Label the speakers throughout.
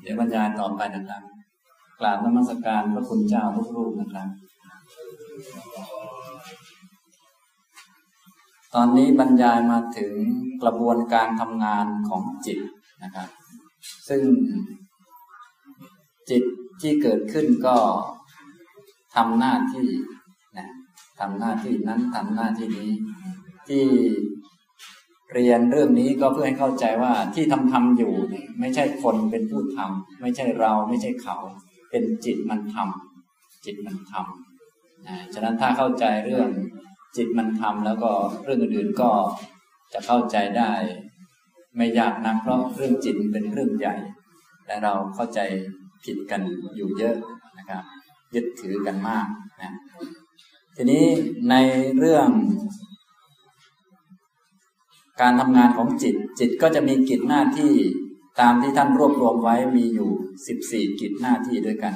Speaker 1: เดี๋ยวบรรยายต่อไปนะครับกราบนมัสการพระคุณเจ้าทุกรูปนะครับ ตอนนี้บรรยายมาถึงกระบวนการทำงานของจิตนะครับ ซึ่งจิตที่เกิดขึ้นก็ทำหน้าที่นะทำหน้าที่นั้นทำหน้าที่นี้ ที่ เรียนเรื่องนี้ก็เพื่อให้เข้าใจว่าที่ทำทำอยู่เนี่ยไม่ใช่คนเป็นผู้ทำไม่ใช่เราไม่ใช่เขา เป็นจิตมันทำจิตมันทำนะฉะนั้นถ้าเข้าใจเรื่องจิตมันทำแล้วก็เรื่องอื่นๆก็จะเข้าใจได้ ไม่ยากนักเพราะเรื่องจิตเป็นเรื่องใหญ่แต่เราเข้าใจผิดกันอยู่เยอะนะครับ ยึดถือกันมากนะทีนี้ในเรื่อง การทำงานของจิต จิตก็จะมีกิจหน้าที่ตามที่ท่านรวบรวมไว้มีอยู่สิบสี่กิจหน้าที่ด้วยกัน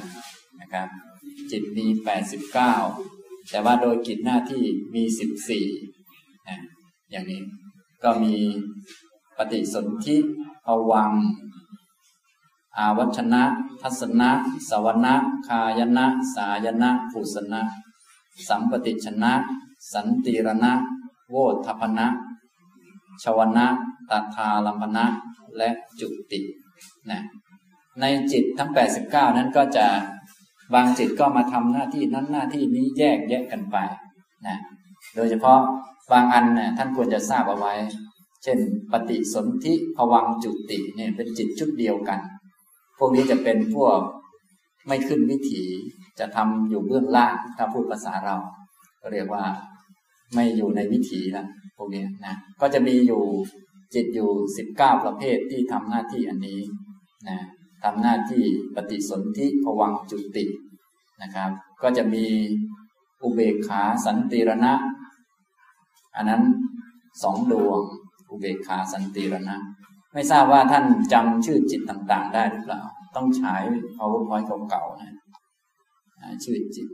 Speaker 1: นะครับ จิตมีแปดสิบเก้าแต่ว่าโดยกิจหน้าที่มีสิบสี่นะอย่างนี้ก็มีปฏิสนธิภวัง อาวัชนะ ทัศนะ สวนะ คายนะ สายนะภูสนะ สัมปติชนะ สันติรณะ โวทพนะ ชวนะตัทาลัมพนะ และจุตินะในจิตทั้ง 89 นั้นก็จะบางจิตก็มาทำหน้าที่นั้นหน้าที่นี้แยกแยะกันไปนะโดยเฉพาะบางอันนี่ยท่านควรจะทราบเอาไว้ เช่น ปฏิสนธิภวังจุติเนี่ยเป็นจิตชุดเดียวกัน พวกนี้จะเป็นพวกไม่ขึ้นวิถีจะทำอยู่เบื้องล่างถ้าพูดภาษาเรา ก็เรียกว่าไม่อยู่ในวิถีละ พวกนี้นะก็จะมีอยู่จิตอยู่สิบเก้าประเภทที่ทำหน้าที่อันนี้นะทำหน้าที่ปฏิสนธิภวังจุตินะครับ ก็จะมีอุเบกขาสันติรณะ อันนั้นสองดวง อุเบกขาสันติรณะ ไม่ทราบว่าท่านจำชื่อจิตต่างๆ ได้หรือเปล่า ต้องใช้ powerpoint เก่าๆนะชื่อจิต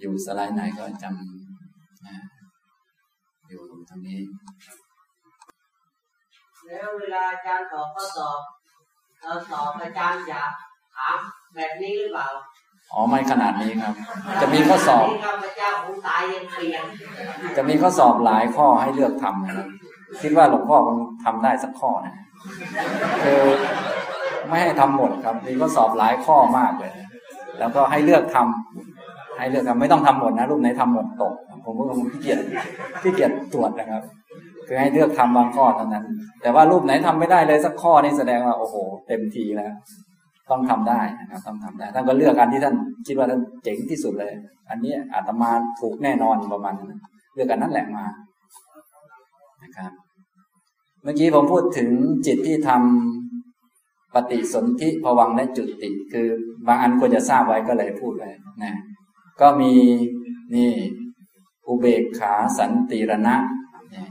Speaker 1: อยู่สไลด์ไหนก็จำ อยู่ตรงนี้
Speaker 2: แล้วเวลาอาจารย์สอบข้อสอบเราสอบอาจารย์จะถามแบบนี้หรือเปล่า
Speaker 1: อ๋อไม่ขนาดนี้ครับ จะมีข้อสอบ
Speaker 2: ข้าพเจ้าผมตายยังเปลี่ยน
Speaker 1: จะมีข้อสอบหลายข้อให้เลือกทำนะครับคิดว่าหลวงพ่อคงทำได้สักข้อนะคือไม่ให้ทำหมดครับ มีข้อสอบหลายข้อมากเลย แล้วก็ให้เลือกทำให้เลือกทำไม่ต้องทำหมดนะรูปไหนทำหมดตก ผมก็คงขี้เกียจขี้เกียจตรวจนะครับ คือให้เลือกทำบางข้อเท่านั้น แต่ว่ารูปไหนทำไม่ได้เลยสักข้อนี่แสดงว่าโอ้โห เต็มทีแล้วต้องทำได้นะครับ ต้องทำได้ท่านก็เลือกอันที่ท่านคิดว่าท่านเจ๋งที่สุดเลย อันนี้อาตมาถูกแน่นอนประมาณนั้นเลือกอันนั้นแหละมานะครับ เมื่อกี้ผมพูดถึงจิตที่ทำปฏิสนธิภวังและจุติ คือบางอันควรจะทราบไว้ก็เลยพูดไว้นะก็มีนี่ อุเบกขาสันติรณะนี่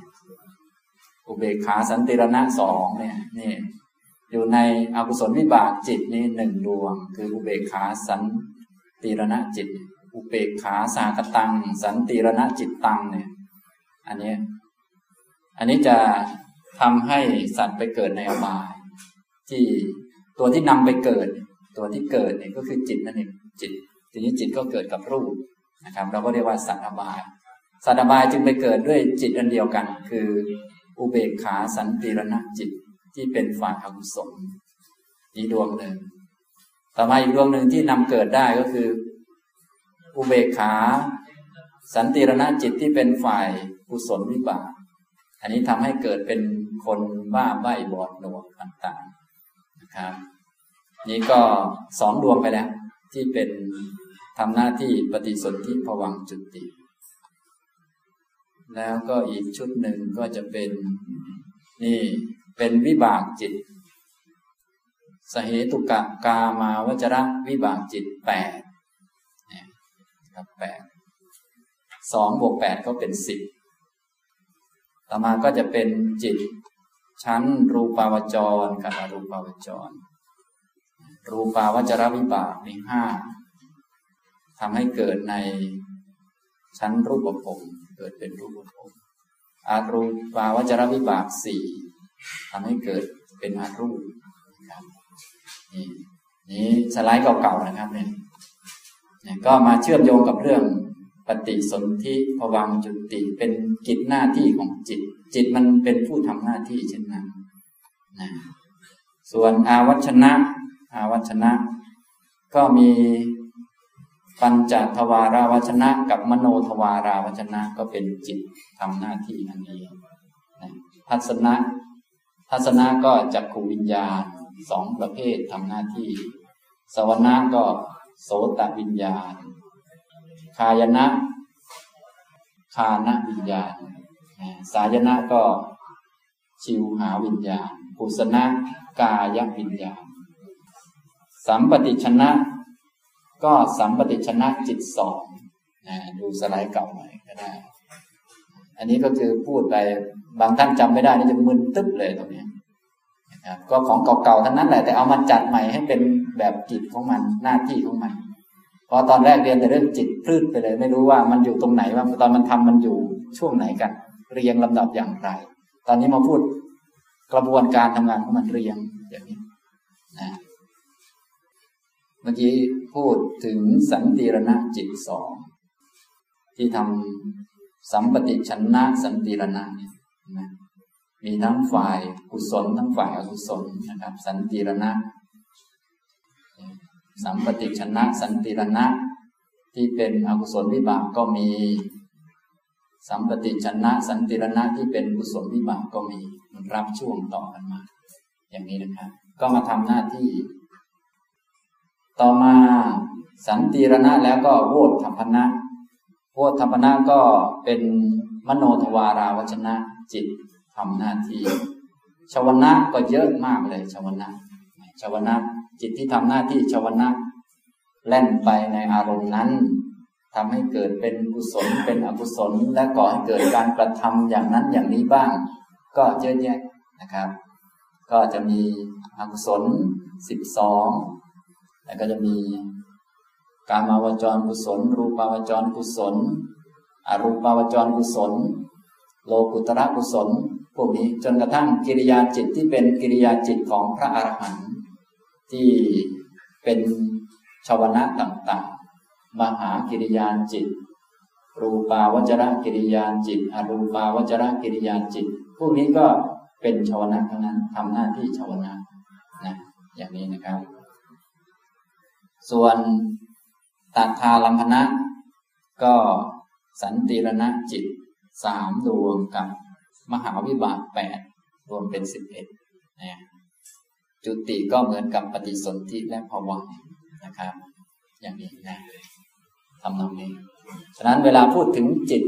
Speaker 1: อุเบกขาสันติรณะสองเนี่ยนี่อยู่ในอกุศลวิบากจิตนี้หนึ่งดวง คืออุเบกขาสันติรณะจิต อุเบกขาสากตัง สันติรณะจิตตังเนี่ย อันนี้ อันนี้จะทำให้สัตว์ไปเกิดในอบาย ที่ตัวที่นำไปเกิด ตัวที่เกิดเนี่ยก็คือจิตนั่นเองจิต ทีนี้จิตก็เกิดกับรูปนะครับ เราก็เรียกว่าสัตว์อบาย สัตว์บายจึงไปเกิดด้วยจิตอันเดียวกัน คืออุเบกขาสันติรณะจิตที่เป็นฝ่ายอกุศลอีกดวงหนึ่ง ต่อมาอีกดวงหนึ่งที่นำเกิดได้ก็คือ อุเบกขา สันติรณะจิตที่เป็นฝ่ายกุศลวิบาก อันนี้ทำให้เกิดเป็นคนบ้าใบ้บอดหนวกต่างๆนะครับ นี้ก็สองดวงไปแล้ว ที่เป็นทำหน้าที่ปฏิสนธิภวังจุติ แล้วก็อีกชุดหนึ่งก็จะเป็นนี่เป็นวิบากจิต สเหตุกะกามาวจระวิบากจิตแปดนี่ครับแปดสองบวกแปดก็เป็นสิบต่อมาก็จะเป็นจิต ชั้นรูปาวจรกับอรูปาวจร รูปาวจรวิบากมีห้าทำให้เกิดในชั้นรูปภพ เกิดเป็นรูปภพอารูปาวจรวิบากสี่ทำให้เกิดเป็นอารูปนะครับนี่นี่สไลด์เก่าๆนะครับเนี่ยเนี่ยก็มาเชื่อมโยงกับเรื่องปฏิสนธิภวังจุติเป็นกิจหน้าที่ของจิต จิตมันเป็นผู้ทำหน้าที่เช่นนั้นนะส่วนอาวัชนะ อาวัชนะ ก็มี ปัญจทวาราวัชนะ กับมโนทวาราวัชนะก็เป็นจิตทำหน้าที่นั่นเองนะทัศนะทัศนะก็จักขูวิญญาณสองประเภททำหน้าที่ สวนะก็โสตวิญญาณ คายนะ คานวิญญาณ สายนะก็ชิวหาวิญญาณปุสนะกายวิญญาณ สัมปติชนะ ก็สัมปติชนะจิตสองดูสไลด์เก่าหน่อยก็ได้ อันนี้ก็คือพูดไปบางท่านจำไม่ได้นี่จะมึนตึ๊บเลยตรงนี้นะครับก็ของเก่าๆทั้งนั้นแหละแต่เอามาจัดใหม่ให้เป็นแบบกิจของมันหน้าที่ของมันพอตอนแรกเรียนแต่เรื่องจิตพืชไปเลย ไม่รู้ว่ามันอยู่ตรงไหนว่าตอนมันทำมันอยู่ช่วงไหนกัน เรียงลำดับอย่างไร ตอนนี้มาพูดกระบวนการทำงานของมันเรียงอย่างนี้นะเมื่อกี้ พูดถึงสันติรณะจิตสองที่ทำสัมปติชนะสันติรณะเนี่ยนะมีทั้งฝ่ายกุศลทั้งฝ่ายอกุศลนะครับ สันติรณะ สัมปติชนะสันติรณะ ที่เป็นอกุศลวิบากก็มี สัมปติชนะ สันติรณะที่เป็นกุศลวิบากก็มีมันรับช่วงต่อกันมา อย่างนี้นะครับ ก็มาทำหน้าที่ ต่อมาสันติรณะแล้วก็โวธรรมนะโวธรรมนะก็เป็นมโนทวาราวัชนะจิตทำหน้าที่ชวนะก็เยอะมากเลยชวนะชวนะจิตที่ทำหน้าที่ชวนะแล่นไปในอารมณ์นั้นทำให้เกิดเป็นกุศลเป็นอกุศล และก่อให้เกิดการกระทำอย่างนั้นอย่างนี้บ้าง ก็เยอะแยะนะครับ ก็จะมีอกุศลสิบสอง แล้วก็จะมีการมาวจรกุศล รูปาวจรกุศล อรูปาวจรกุศล โลกุตระกุศล พวกนี้จนกระทั่งกิริยาจิตที่เป็นกิริยาจิตของพระอรหันต์ที่เป็นชาวนะต่างๆ มหากิริยาจิต รูปาวจรกิริยาจิต อรูปาวจรกิริยาจิต พวกนี้ก็เป็นชาวนะทั้งนั้นทำหน้าที่ชาวนะนะอย่างนี้นะครับ ส่วนตัทาลัมพนะ ก็สันติรณะจิตสามดวงกับมหาวิบากแปดรวมเป็นสิบเอ็ดนะจุติก็เหมือนกับปฏิสนธิและภวังนะครับ อย่างนี้นะทำนองนี้ฉะนั้นเวลาพูดถึงจิต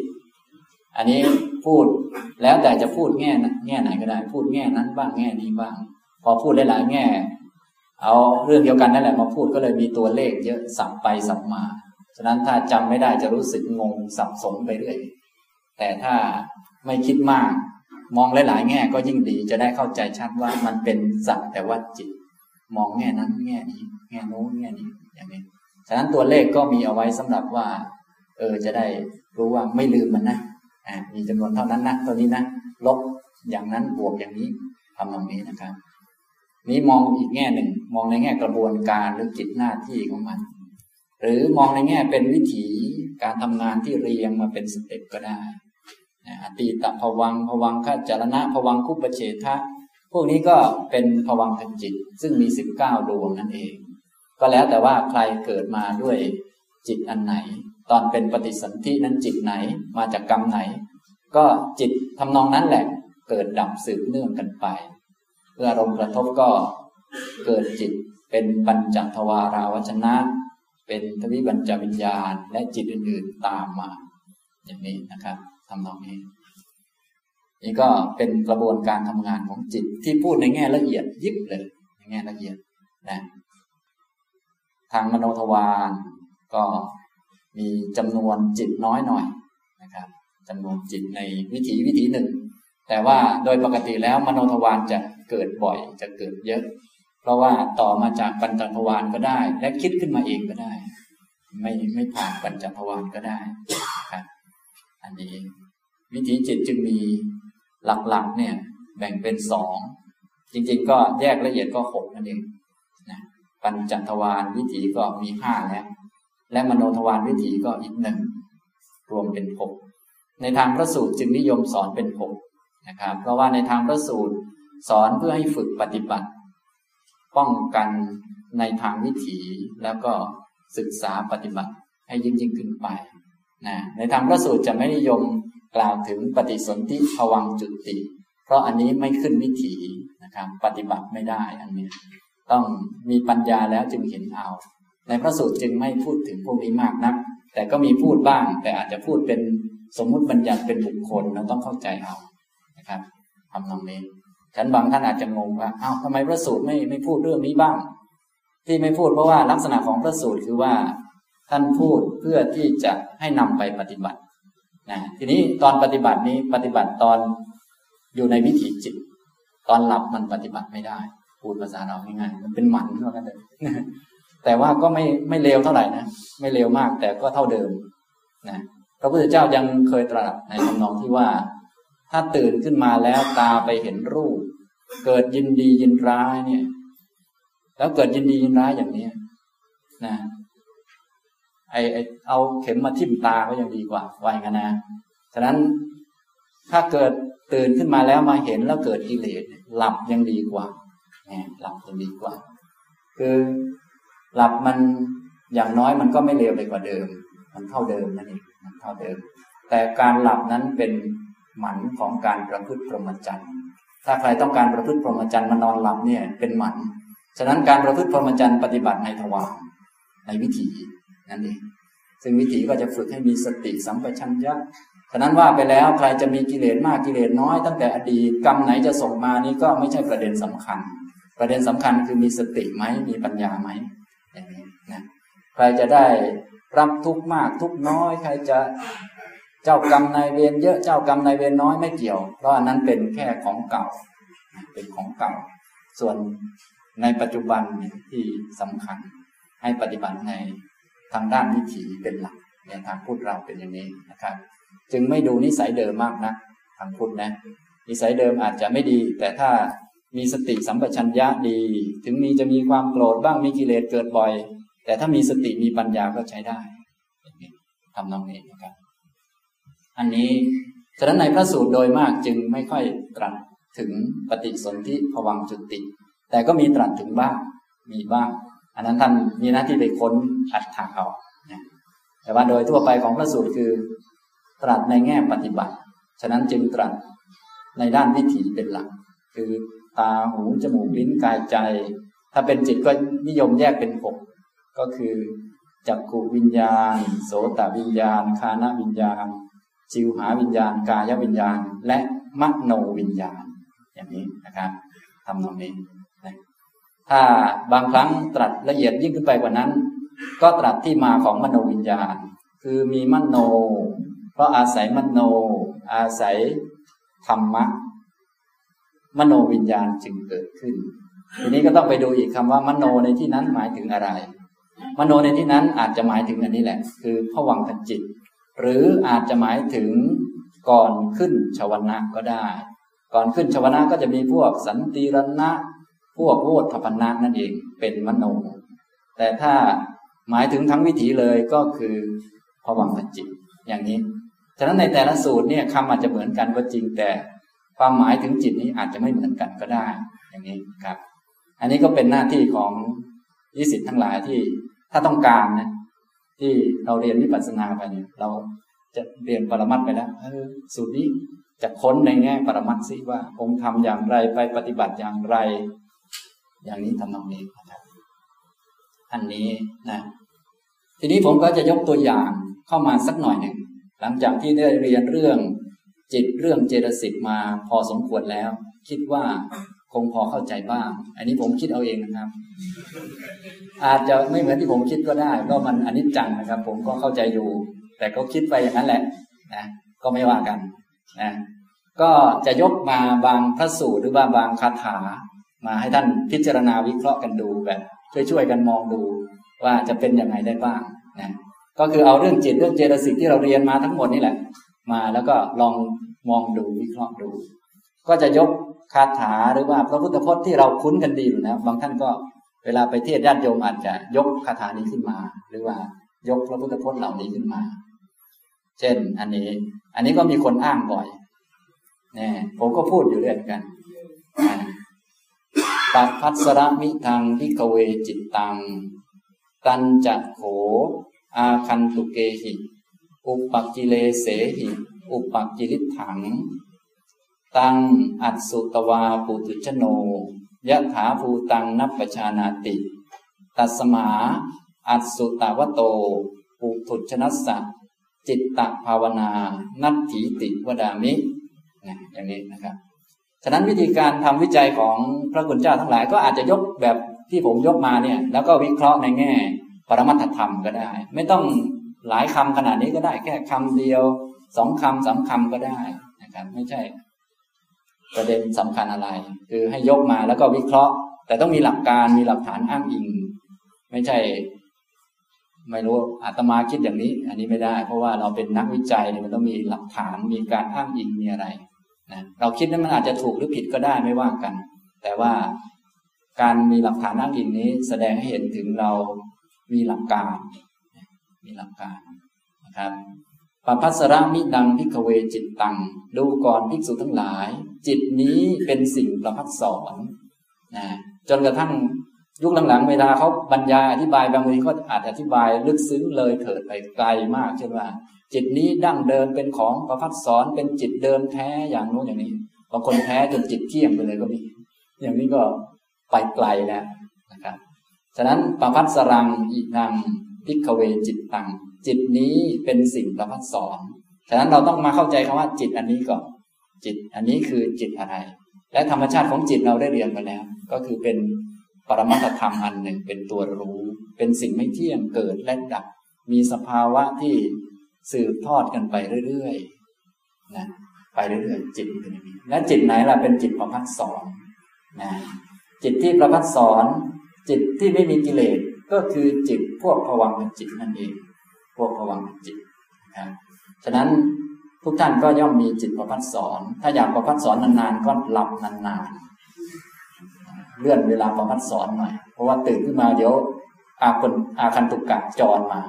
Speaker 1: อันนี้พูดแล้วแต่จะพูดแง่แง่ไหนก็ได้ พูดแง่นั้นบ้างแง่นี้บ้าง พอพูดได้หลายแง่ เอาเรื่องเดียวกันนั่นแหละมาพูดก็เลยมีตัวเลขเยอะสับไปสับมา ฉะนั้นถ้าจำไม่ได้จะรู้สึกงงสับสนไปเรื่อย แต่ถ้าไม่คิดมาก มองหลายๆ แง่ก็ยิ่งดีจะได้เข้าใจชัดว่ามันเป็นสักแต่ว่าจิต มองแง่นั้นแง่นี้ แง่โน้นแง่นี้อย่างนี้ ฉะนั้นตัวเลขก็มีเอาไว้สำหรับว่า เออจะได้รู้ว่าไม่ลืมมันนะอ่ามีจำนวนเท่านั้นนะตัวนี้นะลบอย่างนั้นบวกอย่างนี้ทำตรงนี้นะครับ นี้มองอีกแง่หนึ่ง มองในแง่กระบวนการหรือจิตหน้าที่ของมัน หรือมองในแง่เป็นวิถีการทำงานที่เรียงมาเป็นสเต็ปก็ได้อตีตภวังภวังขจารณะภวังคุปเฉทะพวกนี้ก็เป็นภวังคจิต ซึ่งมีสิบเก้าดวงนั่นเอง ก็แล้วแต่ว่าใครเกิดมาด้วยจิตอันไหน ตอนเป็นปฏิสันธินั้นจิตไหนมาจากกรรมไหน ก็จิตทำนองนั้นแหละเกิดดับสืบเนื่องกันไป เพื่ออารมณ์กระทบก็เกิดจิตเป็นปัญจทวาราวชนะ เป็นทวิบัญจวิญญาณ และจิตอื่นๆตามมา อย่างนี้นะครับทำนองนี้ นี่ก็เป็นกระบวนการทำงานของจิตที่พูดในแง่ละเอียดยิบเลยในแง่ละเอียดนะทางมโนทวารก็มีจำนวนจิตน้อยหน่อยนะครับจำนวนจิตในวิถีวิถีหนึ่ง แต่ว่าโดยปกติแล้วมโนทวารจะเกิดบ่อยจะเกิดเยอะ เพราะว่าต่อมาจากปัญจทวารก็ได้ และคิดขึ้นมาเองก็ได้ ไม่ไม่ผ่านปัญจทวารก็ได้ครับอันนี้วิถีจิตจึงมีหลักๆ เนี่ย แบ่งเป็นสองจริง ๆ ก็แยกละเอียดก็หกนั่นเองนะปัญจทวารวิถีก็มีห้าแล้วและมโนทวารวิถีก็อีกหนึ่งรวมเป็นหกในทางพระสูตรจึงนิยมสอนเป็นหก นะครับ เพราะว่าในทางพระสูตรสอนเพื่อให้ฝึกปฏิบัติ ป้องกันในทางวิถีแล้วก็ศึกษาปฏิบัติให้ยิ่งยิ่งขึ้นไปนะในทางพระสูตรจะไม่นิยมกล่าวถึงปฏิสนธิภวังจุติ เพราะอันนี้ไม่ขึ้นวิถีนะครับ ปฏิบัติไม่ได้อันนี้ ต้องมีปัญญาแล้วจึงเห็นเอา ในพระสูตรจึงไม่พูดถึงพวกนี้มากนัก แต่ก็มีพูดบ้าง แต่อาจจะพูดเป็นสมมุติบัญญัติเป็นบุคคลเราต้องเข้าใจเอา นะครับทำนองนี้ฉันบางท่านอาจจะงงว่าเอ้าทำไมพระสูตรไม่ไม่พูดเรื่องนี้บ้าง ที่ไม่พูดเพราะว่าลักษณะของพระสูตรคือว่า ท่านพูดเพื่อที่จะให้นำไปปฏิบัตินะทีนี้ตอนปฏิบัตินี้ปฏิบัติตอนอยู่ในวิถีจิต ตอนหลับมันปฏิบัติไม่ได้ พูดภาษาเราง่ายๆมันเป็นหมันเท่านั้นเลยแต่ว่าก็ไม่ไม่เลวเท่าไหร่นะไม่เลวมากแต่ก็เท่าเดิมนะพระพุทธเจ้ายังเคยตรัสในคำนองที่ว่า ถ้าตื่นขึ้นมาแล้วตาไปเห็นรูป เกิดยินดียินร้ายเนี่ย แล้วเกิดยินดียินร้ายอย่างเนี้ยนะไอไอเอาเข็มมาทิ่มตาก็ยังดีกว่าว่าอย่างนั้นนะฉะนั้นถ้าเกิดตื่นขึ้นมาแล้วมาเห็นแล้วเกิดกิเลสหลับยังดีกว่าหลับยังดีกว่า คือหลับมันอย่างน้อยมันก็ไม่เลวไปกว่าเดิม มันเท่าเดิมนั่นเองมันเท่าเดิม แต่การหลับนั้นเป็น หมันของการประพฤติพรหมจรรย์ ถ้าใครต้องการประพฤติพรหมจรรย์มานอนหลับเนี่ยเป็นหมัน ฉะนั้นการประพฤติพรหมจรรย์ปฏิบัติในทวารในวิถีนั่นเอง ซึ่งวิถีก็จะฝึกให้มีสติสัมปชัญญะ ฉะนั้นว่าไปแล้วใครจะมีกิเลสมากกิเลสน้อย ตั้งแต่อดีตกรรมไหนจะส่งมานี้ก็ไม่ใช่ประเด็นสำคัญ ประเด็นสำคัญคือมีสติไหมมีปัญญาไหมอย่างนี้นะ ใครจะได้รับทุกข์มากทุกน้อย ใครจะ เจ้ากรรมนายเวรเยอะเจ้ากรรมนายเวรน้อยไม่เกี่ยว เพราะอันนั้นเป็นแค่ของเก่า เป็นของเก่า ส่วนในปัจจุบันที่สำคัญให้ปฏิบัติในทางด้านวิถีเป็นหลักในทางพูดเราเป็นอย่างนี้นะครับ จึงไม่ดูนิสัยเดิมมากนะทางพุทธนะ นิสัยเดิมอาจจะไม่ดี แต่ถ้ามีสติสัมปชัญญะดี ถึงมีจะมีความโกรธบ้างมีกิเลสเกิดบ่อย แต่ถ้ามีสติมีปัญญาก็ใช้ได้ทำนองนี้นะครับ อันนี้ฉะนั้นในพระสูตรโดยมากจึงไม่ค่อยตรัสถึงปฏิสนธิภวังจุติ แต่ก็มีตรัสถึงบ้าง มีบ้าง อันนั้นท่านมีหน้าที่ไปค้นอัดถาเอาแต่ว่าโดยทั่วไปของพระสูตรคือ ตรัสในแง่ปฏิบัติ ฉะนั้นจึงตรัสในด้านวิถีเป็นหลัก คือตาหูจมูกลิ้นกายใจ ถ้าเป็นจิตก็นิยมแยกเป็นหกก็คือจักขูวิญญาณ โสตวิญญาณ คานวิญญาณ จิวหาวิญญาณ กายวิญญาณ และมโนวิญญาณ อย่างนี้นะครับทำตรงนี้นะถ้าบางครั้งตรัสละเอียดยิ่งขึ้นไปกว่านั้น ก็ตรัสที่มาของมโนวิญญาณ คือมีมโน เพราะอาศัยมโน อาศัยธรรมะ มโนวิญญาณจึงเกิดขึ้น ทีนี้ก็ต้องไปดูอีกคำว่ามโนในที่นั้นหมายถึงอะไร มโนในที่นั้นอาจจะหมายถึงอันนี้แหละ คือผวังขจิต หรืออาจจะหมายถึงก่อนขึ้นชวนะก็ได้ ก่อนขึ้นชวนะก็จะมีพวกสันติรณะ พวกโวธพนะนั่นเองเป็นมโน แต่ถ้าหมายถึงทั้งวิถีเลยก็คือผวังจิตอย่างนี้ ฉะนั้นในแต่ละสูตรเนี่ยคำอาจจะเหมือนกันก็จริงแต่ความหมายถึงจิตนี้อาจจะไม่เหมือนกันก็ได้ อย่างนี้ครับ อันนี้ก็เป็นหน้าที่ของนิสิตทั้งหลายที่ถ้าต้องการนะ ที่เราเรียนวิปัสสนาไปเนี่ย เราจะเรียนปรมัตไปแล้วสูตรนี้จะค้นในแง่ปรมัตสิว่าผมทำอย่างไรไปปฏิบัติอย่างไร อย่างนี้ทำนองนี้นะครับอันนี้นะ ทีนี้ผมก็จะยกตัวอย่างเข้ามาสักหน่อยหนึ่งหลังจากที่ได้เรียนเรื่องจิตเรื่องเจตสิกมาพอสมควรแล้ว คิดว่า คงพอเข้าใจบ้าง อันนี้ผมคิดเอาเองนะครับ อาจจะไม่เหมือนที่ผมคิดก็ได้ ก็มันอนิจจังนะครับ ผมก็เข้าใจอยู่ แต่ก็คิดไปอย่างนั้นแหละนะก็ไม่ว่ากันนะก็จะยกมาบางพระสูตรหรือว่าบางคาถา มาให้ท่านพิจารณาวิเคราะห์กันดูแบบช่วยๆกันมองดูว่าจะเป็นยังไงได้บ้างนะก็คือเอาเรื่องจิตเรื่องเจตสิกที่เราเรียนมาทั้งหมดนี่แหละ มาแล้วก็ลองมองดูวิเคราะห์ดู ก็จะยก คาถาหรือว่าพระพุทธพจน์ที่เราคุ้นกันดีอยู่แล้วบางท่านก็เวลาไปเทศญาติโยมอาจจะยกคาถานี้ขึ้นมา หรือว่ายกพระพุทธพจน์เหล่านี้ขึ้นมา เช่น อันนี้ อันนี้ก็มีคนอ้างบ่อยเนี่ยผมก็พูดอยู่เรื่อยกันปัพัสระมิทางพิกเวจิตตัง ตันจะโข อาคันตุเกหิ อุปกิเลเสหิ อุปกิริถัง ตังอัตสุตวาปุตุชโนยะถาภูตังนับประชานาติ ตัสมา อัตสุตาวโต ปุถุชนัสสะจิตตภาวนา นัตถีติวดามินะอย่างนี้นะครับ ฉะนั้นวิธีการทำวิจัยของพระคุณเจ้าทั้งหลายก็อาจจะยกแบบที่ผมยกมาเนี่ย แล้วก็วิเคราะห์ในแง่ ปรมัตถธรรมก็ได้ ไม่ต้องหลายคำขนาดนี้ก็ได้แค่คำเดียวสองคำสามคำก็ได้นะครับ ไม่ใช่ ประเด็นสำคัญอะไร คือให้ยกมาแล้วก็วิเคราะห์ แต่ต้องมีหลักการมีหลักฐานอ้างอิง ไม่ใช่ ไม่รู้อาตมาคิดอย่างนี้ อันนี้ไม่ได้ เพราะว่าเราเป็นนักวิจัยเนี่ยมันต้องมีหลักฐานมีการอ้างอิงมีอะไรนะเราคิดนั้นมันอาจจะถูกหรือผิดก็ได้ไม่ว่ากัน แต่ว่าการมีหลักฐานอ้างอิงนี้ แสดงให้เห็นถึงเรามีหลักการ มีหลักการนะครับปพัสระมิดังพิกเวจิตตัง ดูก่อนภิกษุทั้งหลาย จิตนี้เป็นสิ่งประพัดสอนนะจนกระทั่งยุคหลังๆเวลาเขาบรรยายอธิบายบางทีก็อาจอธิบายลึกซึ้งเลยเถิดไปไกลมากเช่นว่า จิตนี้ดั้งเดิมเป็นของประพัดสอนเป็นจิตเดิมแท้อย่างโน้นอย่างนี้บางคนแท้จนจิตเที่ยงไปเลยก็มี อย่างนี้ก็ไปไกลแล้วนะครับ ฉะนั้นประพัดสรังอีกนางพิกเวจิตตังจิตนี้เป็นสิ่งประพัดสอนฉะนั้นเราต้องมาเข้าใจคำว่าจิตอันนี้ก่อน จิต อันนี้คือจิตอะไร และธรรมชาติของจิตเราได้เรียนมาแล้ว ก็คือเป็นปรมัตธรรมอันหนึ่งเป็นตัวรู้ เป็นสิ่งไม่เที่ยงเกิดและดับ มีสภาวะที่สืบทอดกันไปเรื่อยๆนะไปเรื่อยๆจิตเป็นอย่างนี้และจิตไหนล่ะเป็นจิตประพัดสอนนะจิตที่ประพัดสอน จิตที่ไม่มีกิเลสก็คือจิตพวกผวังจิตนั่นเอง พวกผวังจิตนะฉะนั้น ทุกท่านก็ย่อมมีจิตประพัดสอน ถ้าอยากประพัดสอนนานๆก็หลับนานๆ เลื่อนเวลาประพัดสอนหน่อย เพราะว่าตื่นขึ้นมาเดี๋ยวอาคนอาคันตุกกะจรมา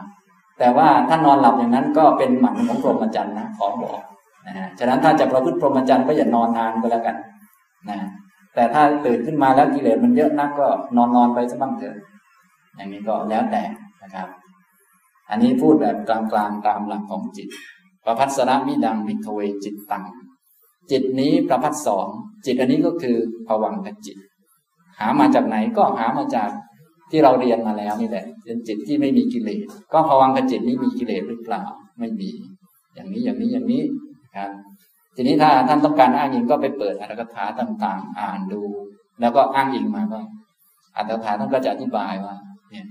Speaker 1: แต่ว่าถ้านอนหลับอย่างนั้นก็เป็นหมันของพรหมจรรย์นะขอบอกนะฮะฉะนั้นถ้าจะประพฤติพรหมจรรย์ก็อย่านอนนานก็แล้วกันนะแต่ถ้าตื่นขึ้นมาแล้วกิเลสมันเยอะนักก็นอนนอนไปสักบ้างเถอะอย่างนี้ก็แล้วแต่นะครับ อันนี้พูดแบบกลางๆตามหลักของจิต ประพัสระมิดังพิทเวจิตตัง จิตนี้ประพัดสอนจิตอันนี้ก็คือภวังคจิต หามาจากไหนก็หามาจากที่เราเรียนมาแล้วนี่แหละเป็นจิตที่ไม่มีกิเลสก็ภวังคจิตนี้มีกิเลสหรือเปล่าไม่มี อย่างนี้อย่างนี้อย่างนี้ครับทีนี้ถ้าท่านต้องการอ้างอิงก็ไปเปิดอัตถกถาต่าง ๆ อ่านดู แล้วก็อ้างอิงมาก็อัตถกถาท่านก็จะอธิบายว่าเนี่ย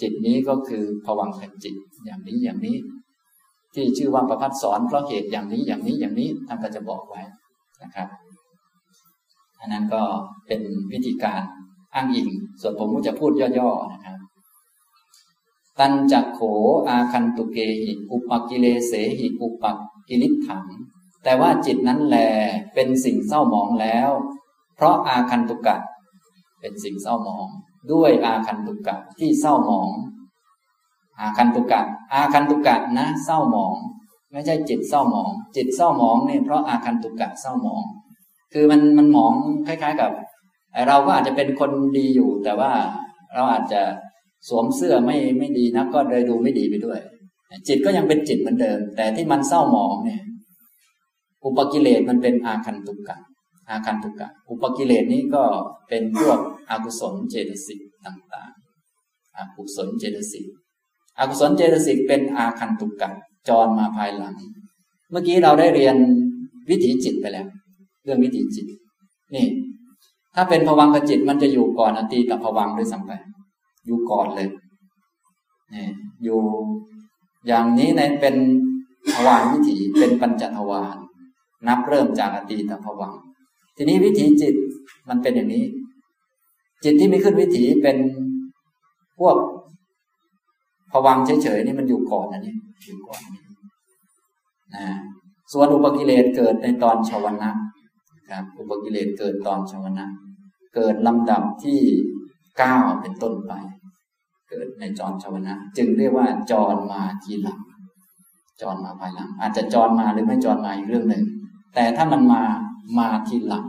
Speaker 1: จิตนี้ก็คือผวังขจิตอย่างนี้อย่างนี้ ที่ชื่อว่าประพัดสอนเพราะเหตุอย่างนี้อย่างนี้อย่างนี้ท่านก็จะบอกไว้นะครับอันนั้นก็เป็นวิธีการอ้างอิง ส่วนผมก็จะพูดย่อๆนะครับตันจักโขอาคันตุเกหิอุปกิเลเสหิอุปกิลิถัง แต่ว่าจิตนั้นแลเป็นสิ่งเศร้าหมองแล้ว เพราะอาคันตุกะ เป็นสิ่งเศร้าหมอง ด้วยอาคันตุกะที่เศร้าหมอง อาคันตุกะ อาคันตุกะนะ เศร้าหมอง ไม่ใช่จิตเศร้าหมอง จิตเศร้าหมองเนี่ยเพราะอาคันตุกะเศร้าหมอง คือมันมันหมองคล้าย ๆ กับเราก็อาจจะเป็นคนดีอยู่ แต่ว่าเราอาจจะสวมเสื้อไม่ไม่ดีนะก็เลยดูไม่ดีไปด้วย จิตก็ยังเป็นจิตเหมือนเดิม แต่ที่มันเศร้าหมองเนี่ย อุปกิเลสมันเป็นอาคันตุกะอาคันตุกะ อุปกิเลสนี้ก็เป็นพวกอกุศลเจตสิกต่างๆอกุศลเจตสิก อกุศลเจตสิกเป็นอาคันตุกะจรมาภายหลัง เมื่อกี้เราได้เรียนวิถีจิตไปแล้ว เรื่องวิถีจิต นี่ ถ้าเป็นภวังคจิตมันจะอยู่ก่อนอตีตภวังด้วยซ้ำไปอยู่ก่อนเลยนี่อยู่อย่างนี้ในเป็นภวานวิถีเป็นปัญจทวารนับเริ่มจากอตีตภวังทีนี้วิถีจิตมันเป็นอย่างนี้ จิตที่ไม่ขึ้นวิถีเป็นพวก ผวังเฉยๆนี่มันอยู่ก่อนอันนี้อยู่ก่อนนะส่วนอุปกิเลสเกิดในตอนชาวนะครับ อุปกิเลสเกิดตอนชาวนะ เกิดลำดับที่เก้าเป็นต้นไป เกิดในจรชาวนะ จึงเรียกว่าจรมาทีหลังจรมาภายหลัง อาจจะจรมาหรือไม่จรมาอีกเรื่องหนึ่ง แต่ถ้ามันมามาทีหลัง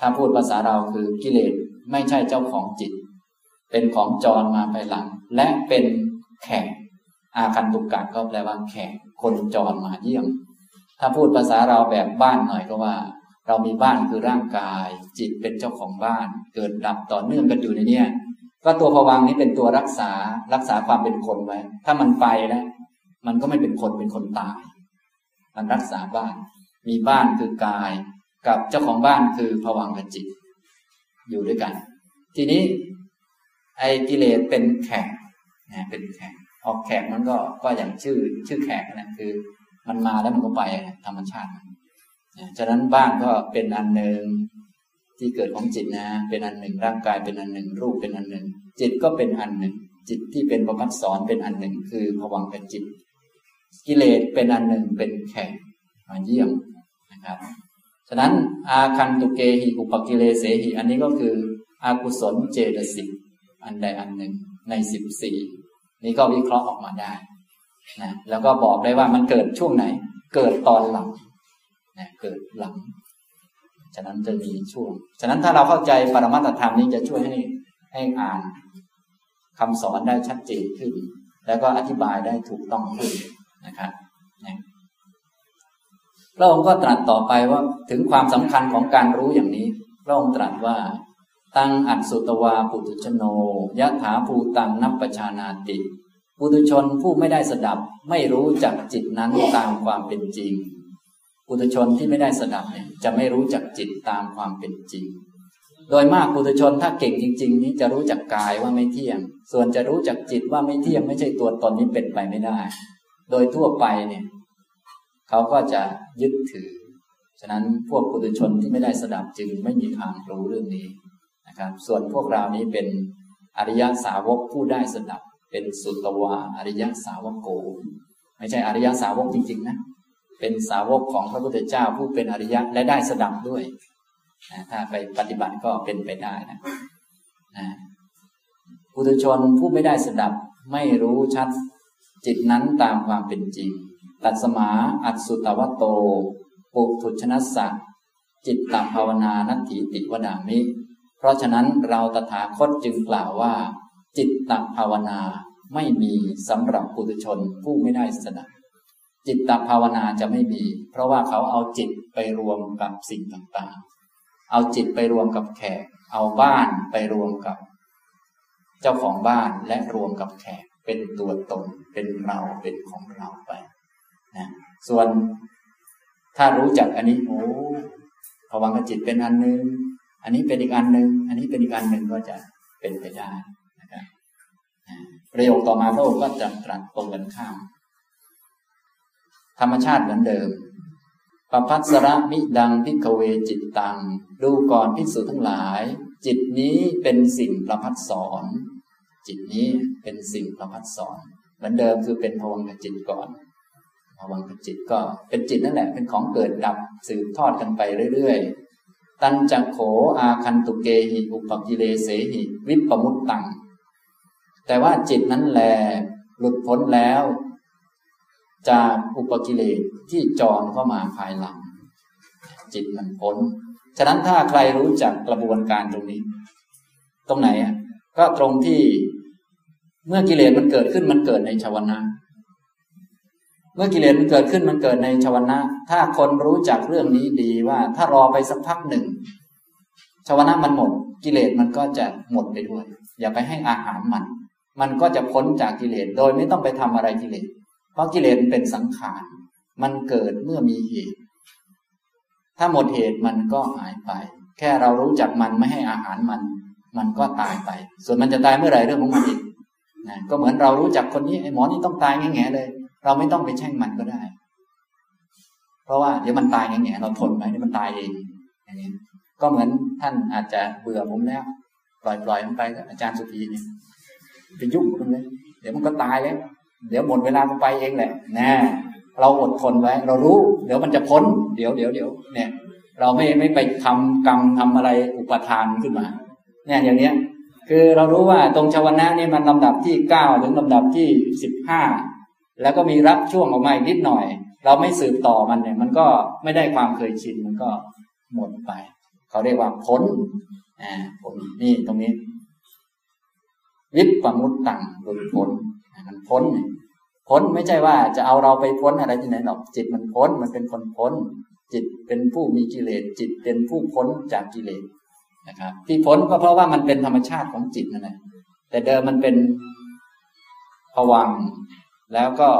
Speaker 1: ถ้าพูดภาษาเราคือกิเลสไม่ใช่เจ้าของจิต เป็นของจรมาภายหลัง และเป็น แขกอาคันตุกกะก็แปลว่าแขกคนจรมาเยี่ยม ถ้าพูดภาษาเราแบบบ้านหน่อยก็ว่า เรามีบ้านคือร่างกาย จิตเป็นเจ้าของบ้าน เกิดดับต่อเนื่องกันอยู่ในเนี้ยก็ตัวผวังนี้เป็นตัวรักษารักษาความเป็นคนไว้ ถ้ามันไปแล้วมันก็ไม่เป็นคนเป็นคนตาย มันรักษาบ้าน มีบ้านคือกาย กับเจ้าของบ้านคือผวังกับจิต อยู่ด้วยกัน ทีนี้ ไอ้กิเลสเป็นแขก นะเป็นแขกออกแขกมันก็ก็อย่างชื่อชื่อแขกนะคือ มันมาแล้วมันก็ไปธรรมชาติมันฉะนั้นบ้านก็เป็นอันหนึ่งที่เกิดของจิตนะ เป็นอันหนึ่งร่างกายเป็นอันหนึ่ง รูปเป็นอันหนึ่ง จิตก็เป็นอันหนึ่ง จิตที่เป็นประพัดสอนเป็นอันหนึ่ง คือผวังเป็นจิต กิเลสเป็นอันหนึ่งเป็นแขกมาเยี่ยมนะครับฉะนั้นอาคันตุเกหิอุปกิเลเสหิ อันนี้ก็คืออากุศลเจตสิกอันใดอันหนึ่งในสิบสี่ นี่ก็วิเคราะห์ออกมาได้นะแล้วก็บอกได้ว่ามันเกิดช่วงไหน เกิดตอนหลังนะเกิดหลัง ฉะนั้นจะมีช่วง ฉะนั้นถ้าเราเข้าใจปรมัตถธรรมนี้จะช่วยให้ให้อ่านคำสอนได้ชัดเจนขึ้น แล้วก็อธิบายได้ถูกต้องขึ้นนะครับนะพระองค์ก็ตรัสต่อไปว่าถึงความสำคัญของการรู้อย่างนี้ พระองค์ตรัสว่า ตังอัสุตวาปุตุชโนยะถาภูตังนับประชานาติปุตุชนผู้ไม่ได้สดับไม่รู้จักจิตนั้นตามความเป็นจริง ปุตุชนที่ไม่ได้สดับเนี่ยจะไม่รู้จักจิตตามความเป็นจริง โดยมากปุตุชนถ้าเก่งจริง ๆ นี้จะรู้จักกายว่าไม่เที่ยง ส่วนจะรู้จักจิตว่าไม่เที่ยงไม่ใช่ตัวตนนี้เป็นไปไม่ได้ โดยทั่วไปเนี่ยเขาก็จะยึดถือ ฉะนั้นพวกปุถุชนที่ไม่ได้สดับจึงไม่มีทางรู้เรื่องนี้ นะครับ ส่วนพวกเรานี้เป็นอริยสาวกผู้ได้สดับ เป็นสุตวาอริยสาวกโก ไม่ใช่อริยสาวกจริง ๆ นะ เป็นสาวกของพระพุทธเจ้าผู้เป็นอริยะและได้สดับด้วยนะถ้าไปปฏิบัติก็เป็นไปได้นะนะปุถุชนผู้ไม่ได้สดับไม่รู้ชัดจิตนั้นตามความเป็นจริง ตัดสมาอัตสุตวโต ปุถุชนัสสะจิตตภาวนานัตถิติวดามิ เพราะฉะนั้นเราตถาคตจึงกล่าวว่า จิตตภาวนาไม่มีสำหรับปุถุชนผู้ไม่ได้สดับจิตตภาวนาจะไม่มี เพราะว่าเขาเอาจิตไปรวมกับสิ่งต่างๆ เอาจิตไปรวมกับแขก เอาบ้านไปรวมกับ เจ้าของบ้านและรวมกับแขกเป็นตัวตนเป็นเราเป็นของเราไปนะส่วนถ้ารู้จักอันนี้โอ้ภวังกจิตเป็นอันนึง อันนี้เป็นอีกอันหนึ่งอันนี้เป็นอีกอันหนึ่งก็จะเป็นไปได้นะครับประโยคต่อมาพระองค์ก็จะตรัสตรงกันข้าม ธรรมชาติเหมือนเดิมปพัสระมิดังพิกเวจิตตัง ดูก่อนพิสูจทั้งหลาย จิตนี้เป็นสิ่งประพัดสอนจิตนี้เป็นสิ่งประพัดสอนเหมือนเดิมคือเป็นภวังกจิตก่อนภวังกจิตก็เป็นจิตนั่นแหละเป็นของเกิดดับสืบทอดกันไปเรื่อย ตันจักโขอาคันตุเกหิอุปกิเลเสหิ วิปมุตตัง แต่ว่าจิตนั้นแลหลุดพ้นแล้ว จากอุปกิเลสที่จรเข้ามาภายหลัง จิตมันพ้น ฉะนั้นถ้าใครรู้จักกระบวนการตรงนี้ ตรงไหนอะก็ตรงที่เมื่อกิเลสมันเกิดขึ้นมันเกิดในชาวนะ เมื่อกิเลสมันเกิดขึ้นมันเกิดในชาวนะ ถ้าคนรู้จักเรื่องนี้ดีว่า ถ้ารอไปสักพักหนึ่งชาวนะมันหมด กิเลสมันก็จะหมดไปด้วย อย่าไปให้อาหารมัน มันก็จะพ้นจากกิเลสโดยไม่ต้องไปทำอะไรกิเลส เพราะกิเลสเป็นสังขาร มันเกิดเมื่อมีเหตุ ถ้าหมดเหตุมันก็หายไป แค่เรารู้จักมันไม่ให้อาหารมัน มันก็ตายไป ส่วนมันจะตายเมื่อไหร่เรื่องของมันอีกนะก็เหมือนเรารู้จักคนนี้ไอ้หมอนี่ต้องตายแง่ๆเลย เราไม่ต้องไปแช่งมันก็ได้ เพราะว่าเดี๋ยวมันตายอย่างเงี้ยเราทนไปเดี๋ยวมันตายเองอย่างนี้ก็เหมือนท่านอาจจะเบื่อผมแล้ว ปล่อยปล่อยมันไปอาจารย์สุภีเนี่ยไปยุ่งมันเลย เดี๋ยวมันก็ตายแล้วเดี๋ยวหมดเวลามันไปเองแหละนะเราอดทนไว้ เรารู้ เดี๋ยวมันจะพ้น เดี๋ยวเดี๋ยวเดี๋ยวเนี่ย เราไม่ไม่ไปทำกรรมทำอะไรอุปทานขึ้นมา เนี่ยอย่างเนี้ย คือเรารู้ว่าตรงชาวนะนี่มันลำดับที่เก้าถึงลำดับที่สิบห้า แล้วก็มีรับช่วงออกมาอีกนิดหน่อย เราไม่สืบต่อมันเนี่ย มันก็ไม่ได้ความเคยชินมันก็หมดไป เขาเรียกว่าพ้นอ่าผมนี่ตรงนี้ วิปปมุตตังหลุดพ้นมันพ้นพ้นไม่ใช่ว่าจะเอาเราไปพ้นอะไรที่ไหนหรอกจิตมันพ้นมันเป็นคนพ้น จิตเป็นผู้มีกิเลสจิตเป็นผู้พ้นจากกิเลสนะครับ ที่พ้นก็เพราะว่ามันเป็นธรรมชาติของจิตนั่นแหละแต่เดิมมันเป็นผวัง แล้วก็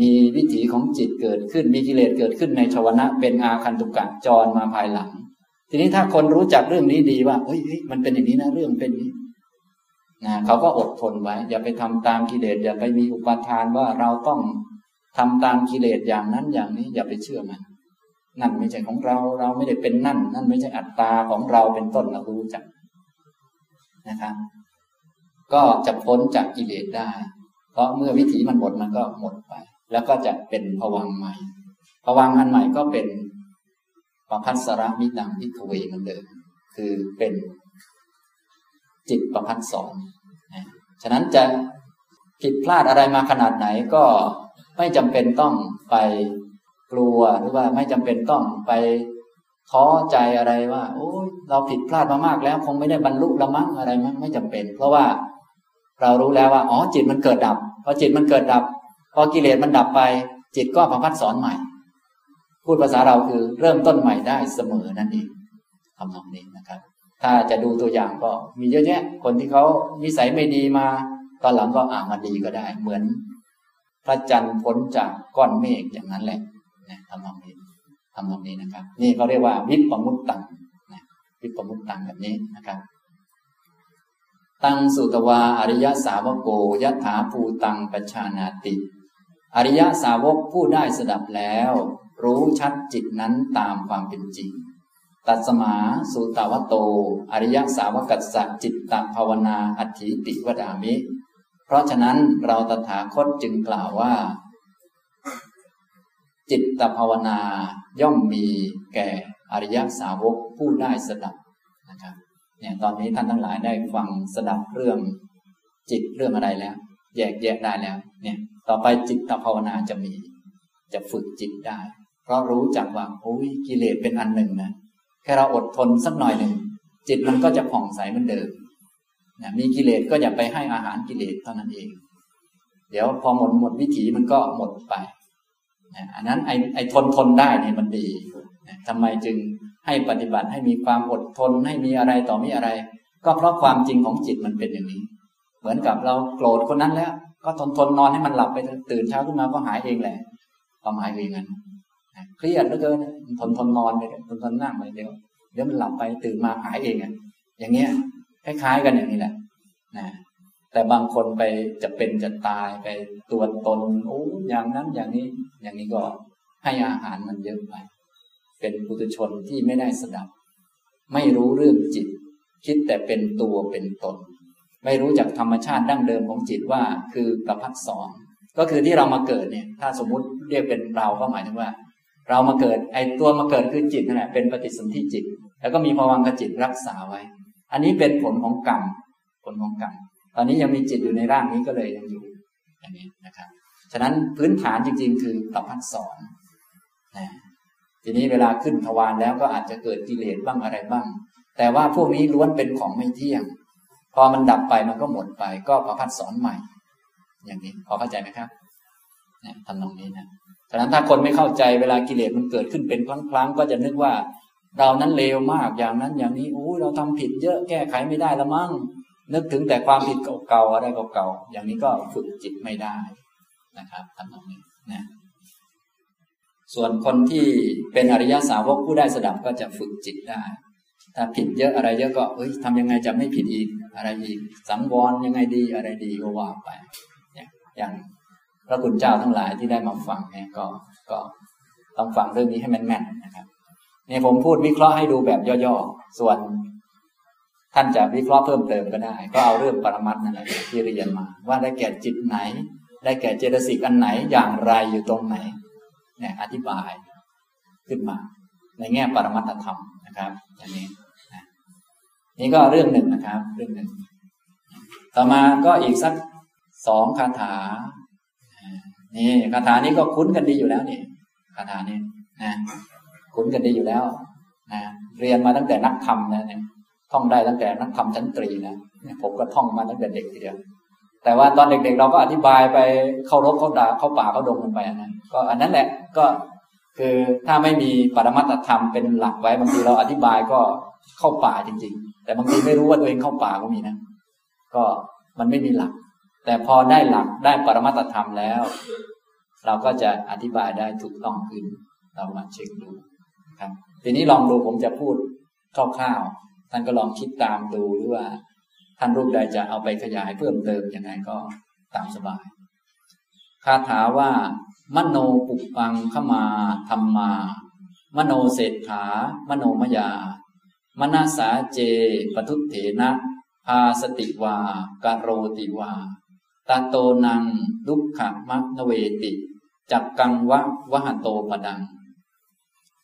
Speaker 1: มีวิถีของจิตเกิดขึ้น มีกิเลสเกิดขึ้นในชวนะ เป็นอาคันตุกะจรมาภายหลัง ทีนี้ถ้าคนรู้จักเรื่องนี้ดีว่าเฮ้ยมันเป็นอย่างนี้นะเรื่องเป็นนี้นะเขาก็อดทนไว้ อย่าไปทำตามกิเลสอย่าไปมีอุปทานว่าเราต้องทำตามกิเลสอย่างนั้นอย่างนี้ อย่าไปเชื่อมัน นั่นไม่ใช่ของเราเราไม่ได้เป็นนั่น นั่นไม่ใช่อัตตาของเราเป็นต้นเรารู้จักนะครับ ก็จะพ้นจากกิเลสได้ เพราะเมื่อวิถีมันหมดมันก็หมดไป แล้วก็จะเป็นผวังใหม่ผวังอันใหม่ก็เป็นปพัสระมิดังพิทเวเหมือนเดิมคือเป็นจิตประพัดสอนฉะนั้นจะผิดพลาดอะไรมาขนาดไหนก็ไม่จำเป็นต้องไปกลัวหรือว่าไม่จำเป็นต้องไปท้อใจอะไรว่า โอ้ยเราผิดพลาดมามากแล้ว คงไม่ได้บรรลุละมั้งอะไรมั้งไม่จำเป็น เพราะว่า เรารู้แล้วว่าอ๋อจิตมันเกิดดับพอจิตมันเกิดดับ พอกิเลสมันดับไป จิตก็ประพัดสอนใหม่ พูดภาษาเราคือเริ่มต้นใหม่ได้เสมอนั่นเองทำนองนี้นะครับ ถ้าจะดูตัวอย่างก็มีเยอะแยะ คนที่เขานิสัยไม่ดีมา ตอนหลังก็อ่ามาดีก็ได้ เหมือน พระจันทร์พ้นจากก้อนเมฆอย่างนั้นแหละนะทำนองนี้ทำนองนี้นะครับ นี่เขาเรียกว่าวิปปมุตตังนะวิปปมุตตังแบบนี้นะครับ ตังสุตวาอริยสาวโกยถาภูตังปชานาติ อริยสาวกผู้ได้สดับแล้ว รู้ชัดจิตนั้นตามความเป็นจริง ตัสมาสุตาวโต อริยสาวกัสสะจิตตภาวนาอัติติวดามิ เพราะฉะนั้นเราตถาคตจึงกล่าวว่า จิตตภาวนาย่อมมีแก่อริยสาวกผู้ได้สดับนะครับ เนี่ยตอนนี้ท่านทั้งหลายได้ฟังสดับเรื่องจิตเรื่องอะไรแล้ว แยกแยกได้แล้ว เนี่ย ต่อไปจิตตภาวนาจะมี จะฝึกจิตได้ เพราะรู้จักว่าโอ้ยกิเลสเป็นอันหนึ่งนะแค่เราอดทนสักหน่อยหนึ่งจิตมันก็จะผ่องใสเหมือนเดิมนะมีกิเลสก็อย่าไปให้อาหารกิเลสเท่านั้นเอง เดี๋ยวพอหมดหมดวิถีมันก็หมดไปนะอันนั้นไอ้ไอ้ทนทนได้เนี่ยมันดีนะทำไมจึง ให้ปฏิบัติให้มีความอดทนให้มีอะไรต่อมีอะไร ก็เพราะความจริงของจิตมันเป็นอย่างนี้ เหมือนกับเราโกรธคนนั้นแล้ว ก็ทนทนนอนให้มันหลับไปตื่นเช้าขึ้นมาก็หายเองแหละความหมายคืออย่างนั้นเครียดเหลือเกินทนทนนอนไปทนทนนั่งไปเดี๋ยวเดี๋ยวมันหลับไปตื่นมาหายเองอะอย่างเงี้ยคล้ายๆกันอย่างนี้แหละนะแต่บางคนไปจะเป็นจะตายไปตัวตนโอ้อย่างนั้นอย่างนี้ อย่างนี้ก็ให้อาหารมันเยอะไป เป็นปุถุชนที่ไม่ได้สดับ ไม่รู้เรื่องจิต คิดแต่เป็นตัวเป็นตน ไม่รู้จักธรรมชาติดั้งเดิมของจิตว่าคือประพัดสอนก็คือที่เรามาเกิดเนี่ย ถ้าสมมุติเรียกเป็นเราก็หมายถึงว่า เรามาเกิดไอตัวมาเกิดคือจิตนั่นแหละเป็นปฏิสนธิจิต แล้วก็มีภวังคจิตรักษาไว้ อันนี้เป็นผลของกรรมผลของกรรมตอนนี้ยังมีจิตอยู่ในร่างนี้ก็เลยยังอยู่อย่างนี้นะครับ ฉะนั้นพื้นฐานจริง ๆ คือประพัดสอนนะ ทีนี้เวลาขึ้นทวารแล้วก็อาจจะเกิดกิเลสบ้างอะไรบ้าง แต่ว่าพวกนี้ล้วนเป็นของไม่เที่ยง พอมันดับไปมันก็หมดไป ก็ประพัดสอนใหม่ อย่างนี้พอเข้าใจไหมครับเนี่ยทำตรงนี้นะฉะนั้นถ้าคนไม่เข้าใจเวลากิเลสมันเกิดขึ้นเป็นครั้งๆก็จะนึกว่าเรานั้นเลวมากอย่างนั้นอย่างนี้โอ้เราทำผิดเยอะแก้ไขไม่ได้ละมั้งนึกถึงแต่ความผิดเก่าๆอะไรเก่าๆอย่างนี้ก็ฝึกจิตไม่ได้นะครับทำตรงนี้นะ ส่วนคนที่เป็นอริยสาวกผู้ได้สดับก็จะฝึกจิตได้ ถ้าผิดเยอะอะไรเยอะก็เฮ้ยทำยังไงจะไม่ผิดอีกอะไรอีก สังวรยังไงดีอะไรดีก็ว่าไปอย่างพระคุณเจ้าทั้งหลายที่ได้มาฟังเนี่ยก็ก็ต้องฟังเรื่องนี้ให้แม่นๆนะครับเนี่ยผมพูดวิเคราะห์ให้ดูแบบย่อๆ ส่วน ท่านจะวิเคราะห์เพิ่มเติมก็ได้ ก็เอาเรื่องปรมัตนั่นแหละที่เรียนมา ว่าได้แก่จิตไหน ได้แก่เจตสิกอันไหนอย่างไรอยู่ตรงไหน นี่ยอธิบายขึ้นมา ในแง่ปรมัตธรรมนะครับอย่างนี้นะนี่ก็เรื่องหนึ่งนะครับ เรื่องหนึ่ง ต่อมาก็อีกสักสองคาถา นี่คาถานี้ก็คุ้นกันดีอยู่แล้วนี่คาถานี้นะคุ้นกันดีอยู่แล้วนะเรียนมาตั้งแต่นักธรรมนะเนี่ยท่องได้ตั้งแต่นักธรรมชั้นตรีนะผมก็ท่องมาตั้งแต่เด็กทีเดียว แต่ว่าตอนเด็กๆเราก็อธิบายไปเข้ารบเข้าด่าเข้าป่าเข้าดงกันไปนะก็อันนั้นแหละก็คือถ้าไม่มีปรมัตธรรมเป็นหลักไว้บางทีเราอธิบายก็เข้าป่าจริง ๆ แต่บางทีไม่รู้ว่าตัวเองเข้าป่าก็มีนะ ก็มันไม่มีหลัก แต่พอได้หลักได้ปรมัตธรรมแล้ว เราก็จะอธิบายได้ถูกต้องขึ้นเรามาเช็คดูครับ ทีนี้ลองดูผมจะพูดคร่าวๆท่านก็ลองคิดตามดูหรือว่า ท่านรูปใดจะเอาไปขยายเพิ่มเติมยังไงก็ตามสบายคาถาว่ามโนปุปังขมาธรรมา มโนเศรษฐามโนมยามนาสาเจปทุเถนะพาสติวากโรติวาตาโตนังลุกขมักนเวติจักกังวะวหโตปดัง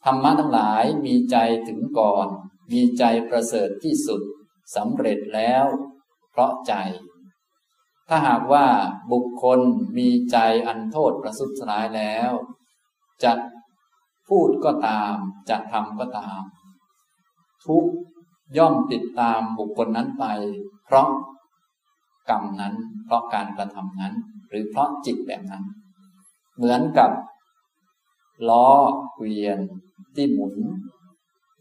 Speaker 1: ธรรมะทั้งหลายมีใจถึงก่อน มีใจประเสริฐที่สุด สำเร็จแล้ว เพราะใจ ถ้าหากว่าบุคคลมีใจอันโทษประสุดสลายแล้ว จะพูดก็ตาม จะทำก็ตาม ทุกย่อมติดตามบุคคลนั้นไป เพราะกรรมนั้น เพราะการกระทำนั้น หรือเพราะจิตแบบนั้น เหมือนกับล้อเกวียนที่หมุน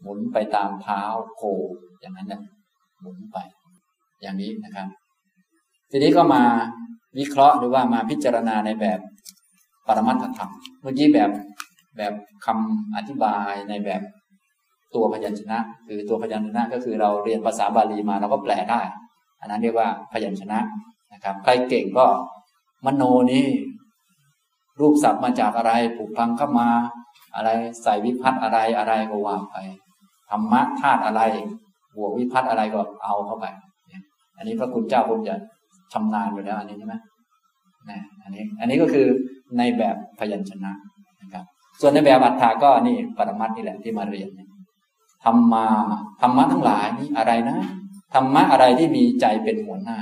Speaker 1: หมุนไปตามเท้าโคอย่างนั้นเนี่ย หมุนไป อย่างนี้นะครับ ทีนี้ก็มาวิเคราะห์หรือว่ามาพิจารณาในแบบปรมัตถธรรมเมื่อกี้แบบแบบคำอธิบายในแบบตัวพยัญชนะ คือตัวพยัญชนะก็คือเราเรียนภาษาบาลีมาเราก็แปลได้ อันนั้นเรียกว่าพยัญชนะนะครับ ใครเก่งก็มโนนี้รูปศัพท์มาจากอะไรผูกพังเข้ามา อะไรใส่วิพัฒน์อะไรอะไรก็ว่าไปธรรมะธาตุอะไร บวกวิพัฒน์อะไรก็เอาเข้าไป อันนี้พระคุณเจ้าคงจะชำนาญอยู่แล้วอันนี้ใช่ไหมนะอันนี้ อันนี้ก็คือในแบบพยัญชนะนะครับ ส่วนในแบบอัฏฐาก็นี่ปรมัตนี่แหละที่มาเรียนธรรมาธรรมะทั้งหลายนี่อะไรนะธรรมะอะไรที่มีใจเป็นหัวหน้า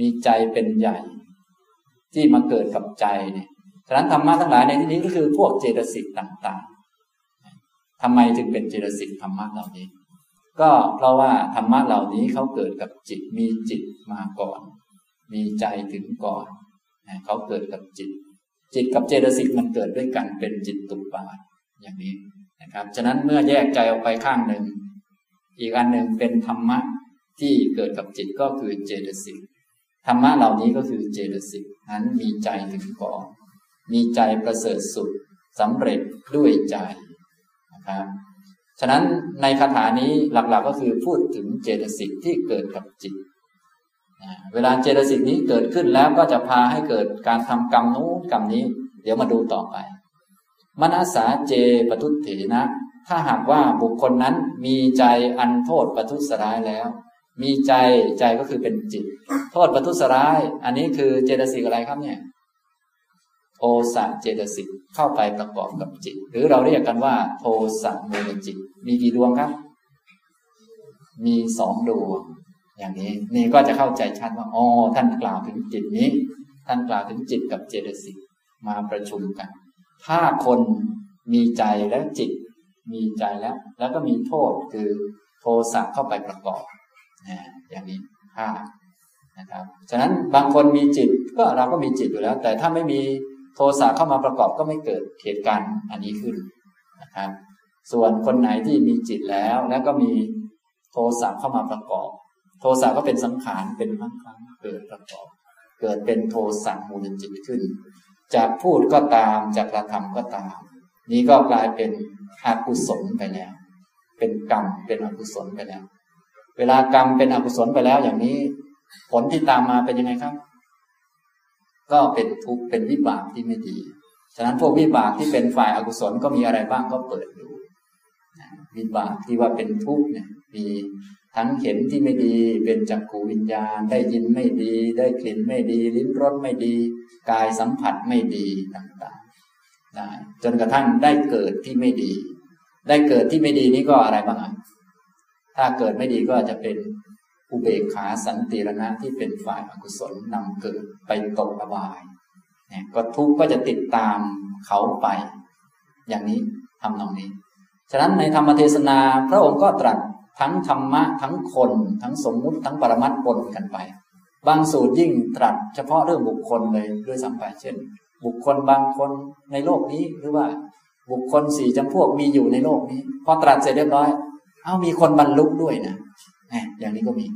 Speaker 1: มีใจเป็นใหญ่ ที่มาเกิดกับใจเนี่ยฉะนั้นธรรมะทั้งหลายในที่นี้ก็คือพวกเจตสิกต่าง ๆทำไมถึงเป็นเจตสิกธรรมะเหล่านี้ ก็เพราะว่าธรรมะเหล่านี้เขาเกิดกับจิตมีจิตมาก่อน มีใจถึงก่อนเขาเกิดกับจิต จิตกับเจตสิกมันเกิดด้วยกันเป็นจิตตุปาทอย่างนี้นะครับ ฉะนั้นเมื่อแยกใจออกไปข้างหนึ่ง อีกอันหนึ่งเป็นธรรมะที่เกิดกับจิตก็คือเจตสิกธรรมะเหล่านี้ก็คือเจตสิกนั้นมีใจถึงก่อน มีใจประเสริฐสุดสำเร็จด้วยใจนะครับ ฉะนั้นในคาถานี้หลักๆก็คือพูดถึงเจตสิกที่เกิดกับจิต เวลาเจตสิกนี้เกิดขึ้นแล้วก็จะพาให้เกิดการทำกรรมนู้นกรรมนี้ เดี๋ยวมาดูต่อไป มนัสสาเจปทุเถนะ ถ้าหากว่าบุคคลนั้นมีใจอันโทษปทุษร้ายแล้ว มีใจใจก็คือเป็นจิต โทษปทุษร้าย อันนี้คือเจตสิกอะไรครับเนี่ย โทสะเจตสิกเข้าไปประกอบกับจิต หรือเราเรียกกันว่า โทสะมูลจิต มีกี่ดวงครับ มีสองดวง อย่างนี้นี่ก็จะเข้าใจชัดว่าอ๋อท่านกล่าวถึงจิตนี้ ท่านกล่าวถึงจิตกับเจตสิกมาประชุมกัน ถ้าคนมีใจแล้วจิต มีใจแล้ว แล้วก็มีโทษคือโทสะเข้าไปประกอบอย่างนี้ห้านะครับฉะนั้นบางคนมีจิตก็เราก็มีจิตอยู่แล้ว แต่ถ้าไม่มี โทสะเข้ามาประกอบก็ไม่เกิดเหตุการณ์อันนี้ขึ้นนะครับ ส่วนคนไหนที่มีจิตแล้วแล้วก็มีโทสะเข้ามาประกอบ โทสะก็เป็นสังขารเป็นครั้งครั้งเกิดประกอบ เกิดเป็นโทสะมูลจิตขึ้นจะพูดก็ตามจะกระทำก็ตาม นี้ก็กลายเป็นอกุศลไปแล้ว เป็นกรรมเป็นอกุศลไปแล้ว เวลากรรมเป็นอกุศลไปแล้วอย่างนี้ ผลที่ตามมาเป็นยังไงครับ ก็เป็นทุกข์เป็นวิบากที่ไม่ดี ฉะนั้นพวกวิบากที่เป็นฝ่ายอากุศลก็มีอะไรบ้างก็เปิดดูวิบากที่ว่าเป็นทุกข์เนี่ยมีทั้งเห็นที่ไม่ดีเป็นจักขูวิญญาณ ได้ยินไม่ดี ได้กลิ่นไม่ดี ลิ้นรสไม่ดี กายสัมผัสไม่ดีต่างๆได้จนกระทั่งได้เกิดที่ไม่ดี ได้เกิดที่ไม่ดีนี่ก็อะไรบ้างอะถ้าเกิดไม่ดีก็จะเป็น อุเบกขาสันติรณะที่เป็นฝ่ายอกุศลนำเกิดไปตกอบายเนี่ยก็ทุกข์ก็จะติดตามเขาไป อย่างนี้ทำนองนี้ ฉะนั้นในธรรมเทศนาพระองค์ก็ตรัสทั้งธรรมะทั้งคน ทั้งสมมุติทั้งปรมัตปนกันไป บางสูตรยิ่งตรัสเฉพาะเรื่องบุคคลเลยด้วยสัมไปเช่น บุคคลบางคนในโลกนี้หรือว่าบุคคลสี่จำพวกมีอยู่ในโลกนี้ พอตรัสเสร็จเรียบร้อย เอามีคนบรรลุด้วยนะเนี่ยอย่างนี้ก็มี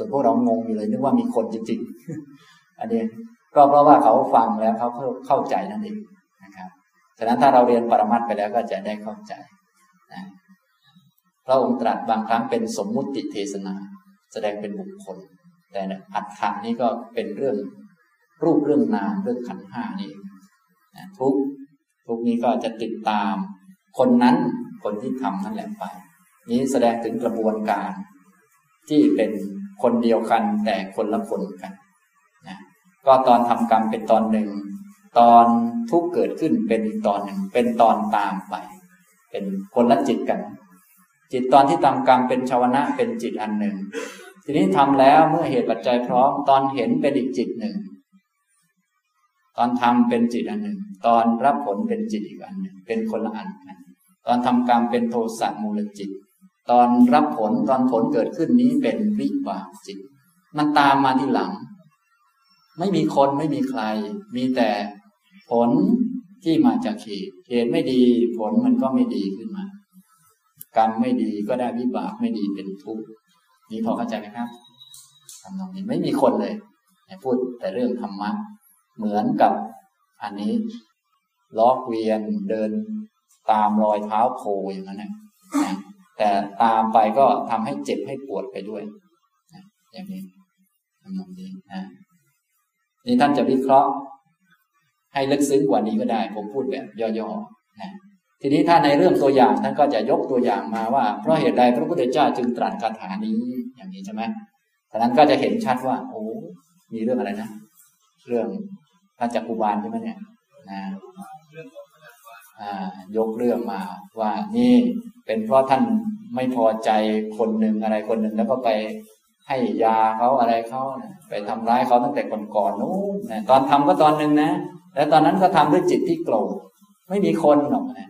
Speaker 1: ส่วนพวกเรางงอยู่เลยนึกว่ามีคนจริงๆ อันนี้ก็เพราะว่าเขาฟังแล้วเขาเข้าใจนั่นเองนะครับฉะนั้นถ้าเราเรียนปรมัตไปแล้วก็จะได้เข้าใจนะพระองค์ตรัสบางครั้งเป็นสมมุติเทศนา แสดงเป็นบุคคล แต่อัฏฐานี้ก็เป็นเรื่องรูปเรื่องนามเรื่องขันห้านี่นะทุกทุกนี้ก็จะติดตาม คนนั้นคนที่ทำนั่นแหละไป นี้แสดงถึงกระบวนการที่เป็น คนเดียวกันแต่คนละคนกันนะก็ตอนทำกรรมเป็นตอนหนึ่ง ตอนทุกเกิดขึ้นเป็นอีกตอนหนึ่ง เป็นตอนตามไป เป็นคนละจิตกัน จิตตอนที่ทำกรรมเป็นชาวนะเป็นจิตอันหนึ่ง ทีนี้ทำแล้วเมื่อเหตุปัจจัยพร้อม ตอนเห็นเป็นอีกจิตหนึ่ง ตอนทำเป็นจิตอันหนึ่ง ตอนรับผลเป็นจิตอีกอันหนึ่ง เป็นคนละอันกันตอนทำกรรมเป็นโทสะมูลจิต ตอนรับผลตอนผลเกิดขึ้นนี้เป็นวิบากจิต มันตามมาที่หลัง ไม่มีคนไม่มีใคร มีแต่ผลที่มาจากเหตุเหตุไม่ดีผลมันก็ไม่ดีขึ้นมากรรมไม่ดีก็ได้วิบากไม่ดีเป็นทุกข์นี่พอเข้าใจไหมครับทำนองนี้ไม่มีคนเลยพูดแต่เรื่องธรรมะเหมือนกับอันนี้ล้อเวียนเดินตามรอยเท้าโคอย่างนั้นนะ แต่ตามไปก็ทำให้เจ็บให้ปวดไปด้วย อย่างนี้ทำนองนี้นะนี่ท่านจะวิเคราะห์ ให้ลึกซึ้งกว่านี้ก็ได้ ผมพูดแบบย่อๆนะทีนี้ถ้าในเรื่องตัวอย่างท่านก็จะยกตัวอย่างมาว่า เพราะเหตุใดพระพุทธเจ้าจึงตรัสคาถานี้อย่างนี้ใช่ไหมฉะนั้นก็จะเห็นชัดว่า โอ้มีเรื่องอะไรนะ เรื่องพระจักกุบาลใช่ไหมเนี่ยนะ ยกเรื่องมาว่านี่เป็นเพราะท่านไม่พอใจคนหนึ่งอะไรคนหนึ่งแล้วก็ไปให้ยาเขาอะไรเขาไปทำร้ายเขาตั้งแต่ก่อนๆนู้นตอนทำก็ตอนหนึ่งนะแล้วตอนนั้นก็ทำด้วยจิตที่โกรธไม่มีคนหรอกนะ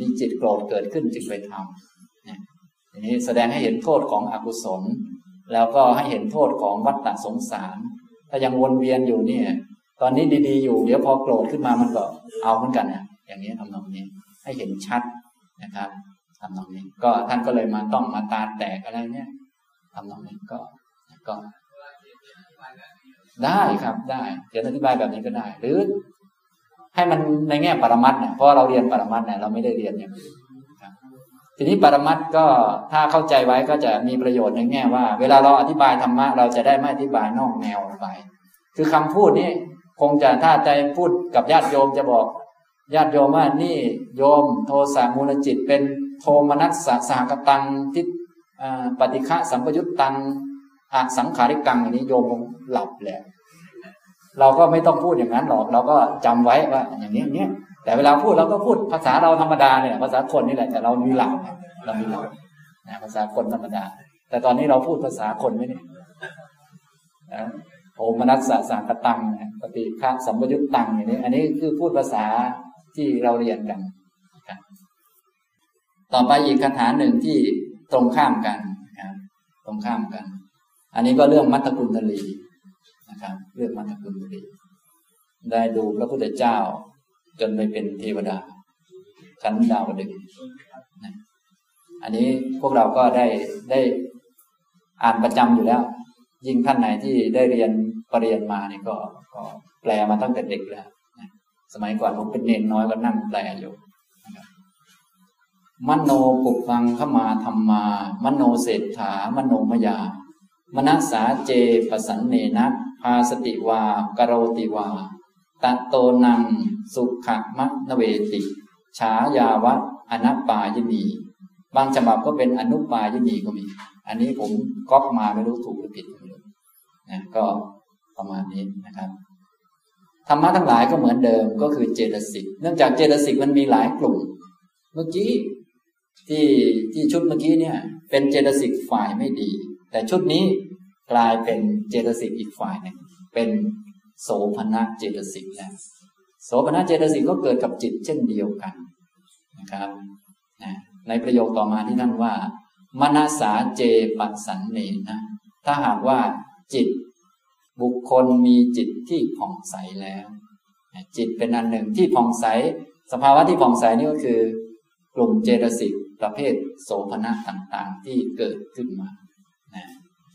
Speaker 1: มีจิตโกรธเกิดขึ้นจึงไปทำนี่ยทีนี้แสดงให้เห็นโทษของอกุศล แล้วก็ให้เห็นโทษของวัฏฏะสงสาร ถ้ายังวนเวียนอยู่เนี่ย ตอนนี้ดีๆอยู่ เดี๋ยวพอโกรธขึ้นมามันก็เอาเหมือนกันนะ อย่างนี้ทำนองนี้ให้เห็นชัดนะครับทำนองนี้ก็ท่านก็เลยมาต้องมาตาแตกอะไรเนี่ยทำนองนี้ก็ก็ได้ครับได้เขียนอธิบายแบบนี้ก็ได้ หรือ ให้มันในแง่ปรมัตเนี่ยเพราะเราเรียนปรมัตเนี่ยเราไม่ได้เรียนอย่างอื่นทีนี้ปรมัตก็ถ้าเข้าใจไว้ก็จะมีประโยชน์ในแง่ว่า เวลาเราอธิบายธรรมะเราจะได้ไม่อธิบายนอกแนวไป คือคำพูดนี้คงจะถ้าใจพูดกับญาติโยมจะบอก ญาติโยมว่านี่โยมโทสะมูลจิตเป็นโทมนัสสหกตังทิปฏิฆะสัมปยุตตังอาสังขาริกังอย่างนี้โยมหลับแหละเราก็ไม่ต้องพูดอย่างนั้นหรอก เราก็จำไว้ว่า อย่างนี้เนี้ยแต่เวลาพูดเราก็พูดภาษาเราธรรมดาเนี่ยภาษาคนนี่แหละแต่เรามีหลักเรามีหลักนะภาษาคนธรรมดา แต่ตอนนี้เราพูดภาษาคนไหมเนี่ยโอมนัสสะสังกตังปฏิฆะสัมปยุตตังอย่างนี้ อันนี้คือพูดภาษา ที่เราเรียนกัน ต่อไปอีกคาถาหนึ่งที่ตรงข้ามกันนะครับตรงข้ามกัน อันนี้ก็เรื่องมัตตกุลทลีนะครับ เรื่องมัตตกุลทลี ได้ดูพระพุทธเจ้าจนไปเป็นเทวดาชั้นดาวดึงนะอันนี้พวกเราก็ได้ได้อ่านประจำอยู่แล้ว ยิ่งท่านไหนที่ได้เรียนปรริญญามาเนี่ก็ก็แปลมาตั้งแต่เด็กแล้ว สมัยก่อนผมเป็นเนนน้อยก็นั่งแปลอยู่มโนปุพังขมาธรรมา มโนเศรษฐามโนมยามนัสสาเจปสันเนนะพาสติวากโรติวาตโตนัง สุขมะนเวติ ฉายาวะอนัปปายนี บางฉบับก็เป็นอนุปายนีก็มี อันนี้ผมก๊อปมาไม่รู้ถูกหรือผิดนะก็ประมาณนี้นะครับ ธรรมะทั้งหลายก็เหมือนเดิมก็คือเจตสิก เนื่องจากเจตสิกมันมีหลายกลุ่ม เมื่อกี้ที่ที่ชุดเมื่อกี้เนี่ย เป็นเจตสิกฝ่ายไม่ดี แต่ชุดนี้กลายเป็นเจตสิกอีกฝ่ายหนึ่งเป็นโสภณะเจตสิกแล้วโสภณะเจตสิกก็เกิดกับจิตเช่นเดียวกันนะครับในประโยคต่อมาที่ท่นว่ามนาสาเจปัสสันเนนะถ้าหากว่าจิต บุคคลมีจิตที่ผ่องใสแล้ว จิตเป็นอันหนึ่งที่ผ่องใส สภาวะที่ผ่องใสนี่ก็คือกลุ่มเจตสิกประเภทโสภณะต่างๆ ที่เกิดขึ้นมา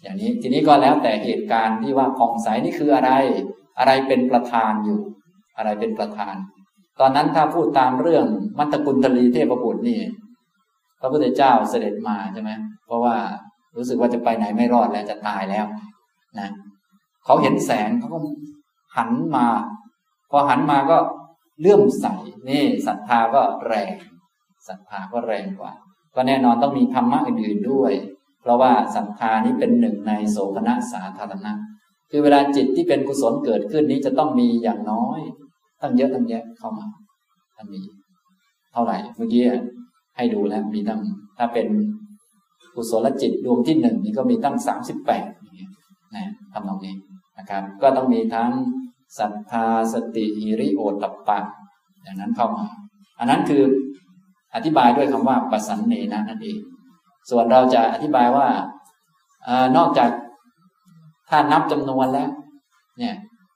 Speaker 1: อย่างนี้ทีนี้ก็แล้วแต่เหตุการณ์ที่ว่าผ่องใสนี่คืออะไร อะไรเป็นประธานอยู่ อะไรเป็นประธาน ตอนนั้นถ้าพูดตามเรื่องมัตตกุลทลีเทพบุตรนี่ พระพุทธเจ้าเสด็จมาใช่ไหมเพราะว่ารู้สึกว่าจะไปไหนไม่รอดแล้วจะตายแล้วนะ เขาเห็นแสงเขาก็หันมา พอหันมาก็เลื่อมใสนี่ศรัทธาก็แรงศรัทธาก็แรงกว่า ก็แน่นอนต้องมีธรรมะอื่นๆด้วย เพราะว่าศรัทธานี้เป็นหนึ่งในโสภณะสาธารณะคือเวลาจิตที่เป็นกุศลเกิดขึ้นนี้จะต้องมีอย่างน้อยตั้งเยอะตั้งแยะเข้ามาท่านมีเท่าไหร่เมื่อกี้ให้ดูแล้วมีตั้งถ้าเป็นกุศลจิตดวงที่หนึ่งนี่ก็มีตั้งสามสิบแปดอย่างเงี้ยนะทำตรงนี้ นะครับ ก็ต้องมีทั้งศรัทธาสติหิริโอตตปะอย่างนั้นเข้ามา อันนั้นคืออธิบายด้วยคำว่าปสันเนนะนั่นเอง ส่วนเราจะอธิบายว่าอนอกจากถ้านับจำนวนแล้ว เนี่ย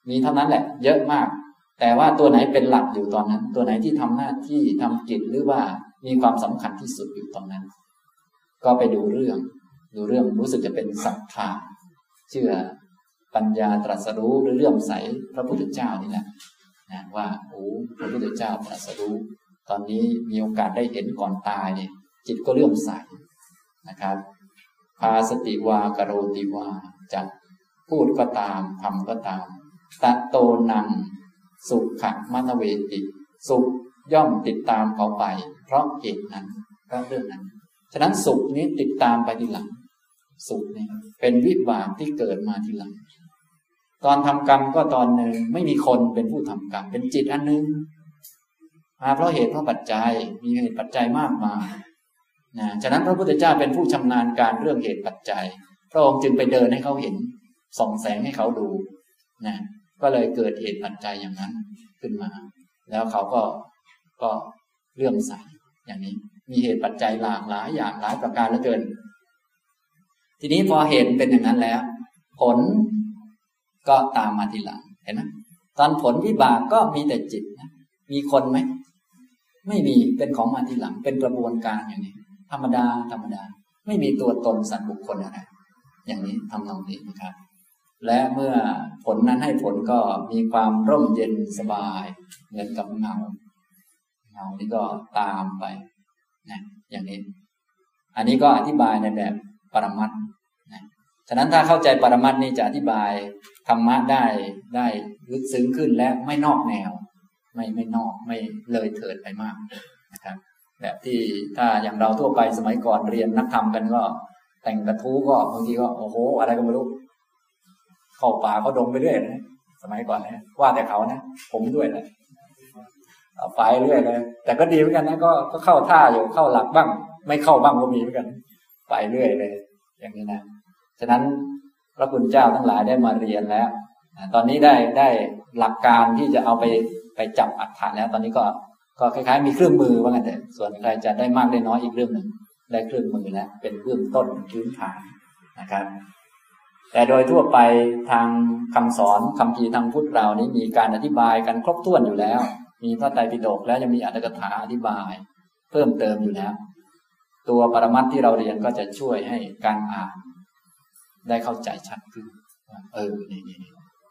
Speaker 1: มีเท่านั้นแหละ เยอะมาก แต่ว่าตัวไหนเป็นหลักอยู่ตอนนั้น ตัวไหนที่ทำหน้าที่ทำกิจหรือว่ามีความสำคัญที่สุดอยู่ตอนนั้น ก็ไปดูเรื่อง ดูเรื่องรู้สึกจะเป็นศรัทธาเชื่อ ปัญญาตรัสรู้หรือเรื่องใสพระพุทธเจ้านี่แหละนะว่าโอ้พระพุทธเจ้าตรัสรู้ ตอนนี้มีโอกาสได้เห็นก่อนตายเนี่ยจิตก็เลื่อมใสนะครับพาสติวากโรติวาจะพูดก็ตามทำก็ตามตัตโตนัง สุขมัตเวติ สุขย่อมติดตามเขาไป เพราะเหตุนั้นเพราะเรื่องนั้น ฉะนั้นสุขนี้ติดตามไปทีหลัง สุขนี่เป็นวิบากที่เกิดมาทีหลัง ตอนทำกรรมก็ตอนหนึ่งไม่มีคนเป็นผู้ทำกรรมเป็นจิตอันหนึ่งมาเพราะเหตุเพราะปัจจัยมีเหตุปัจจัยมากมายนะฉะนั้นพระพุทธเจ้าเป็นผู้ชำนาญการเรื่องเหตุปัจจัย พระองค์จึงไปเดินให้เขาเห็นส่องแสงให้เขาดูนะก็เลยเกิดเหตุปัจจัยอย่างนั้นขึ้นมา แล้วเขาก็ก็เลื่อมใสอย่างนี้มีเหตุปัจจัยหลากหลายอย่างหลายประการเหลือเกิน ทีนี้พอเหตุเป็นอย่างนั้นแล้ว ผล ก็ตามมาทีหลังเห็นไหมตอนผลวิบากก็มีแต่จิตนะมีคนไหมไม่มีเป็นของมาทีหลัง เป็นกระบวนการอย่างนี้ ธรรมดาธรรมดา ไม่มีตัวตนสัตว์บุคคลอะไรอย่างนี้ทำนองนี้นะครับ และเมื่อผลนั้นให้ผลก็มีความร่มเย็นสบายเหมือนกับเงาเงานี่ก็ตามไปนะอย่างนี้ อันนี้ก็อธิบายในแบบปรมัตนะ ฉะนั้นถ้าเข้าใจปรมัตนี่จะอธิบายธรรมะได้ได้ลึกซึ้งขึ้นและไม่นอกแนว ไม่ไม่นอกไม่เลยเถิดไปมากนะครับ แบบที่ถ้าอย่างเราทั่วไปสมัยก่อนเรียนนักธรรมกันก็ แต่งกระทู้ก็บางทีก็โอ้โห อะไรก็ไม่รู้เข้าป่าก็ดงไปเรื่อยนะสมัยก่อนนะว่าแต่เขานะผมด้วยแหละไปเรื่อยเลยแต่ก็ดีเหมือนกันนะก็ก็เข้าท่าอยู่เข้าหลักบ้าง ไม่เข้าบ้างก็มีเหมือนกัน ไปเรื่อยเลย อย่างนี้นะ ฉะนั้นพระคุณเจ้าทั้งหลายได้มาเรียนแล้ว ตอนนี้ได้ได้หลักการที่จะเอาไปไปจับอัฏฐานแล้ว ตอนนี้ก็ก็คล้ายๆ มีเครื่องมือว่างั้นแต่ส่วนใครจะได้มากได้น้อยอีกเรื่องหนึ่งได้เครื่องมือแล้วเป็นเบื้องต้นพื้นฐานนะครับ แต่โดยทั่วไปทางคำสอนคำพีทางพุทธเรานี้มีการอธิบายกันครบถ้วนอยู่แล้ว มีพระไตรปิฎกแล้วยังมีอัตถกถาอธิบาย เพิ่มเติมอยู่แล้ว ตัวปรมัตที่เราเรียนก็จะช่วยให้การอ่าน ได้เข้าใจชัดขึ้นเออนี่นี่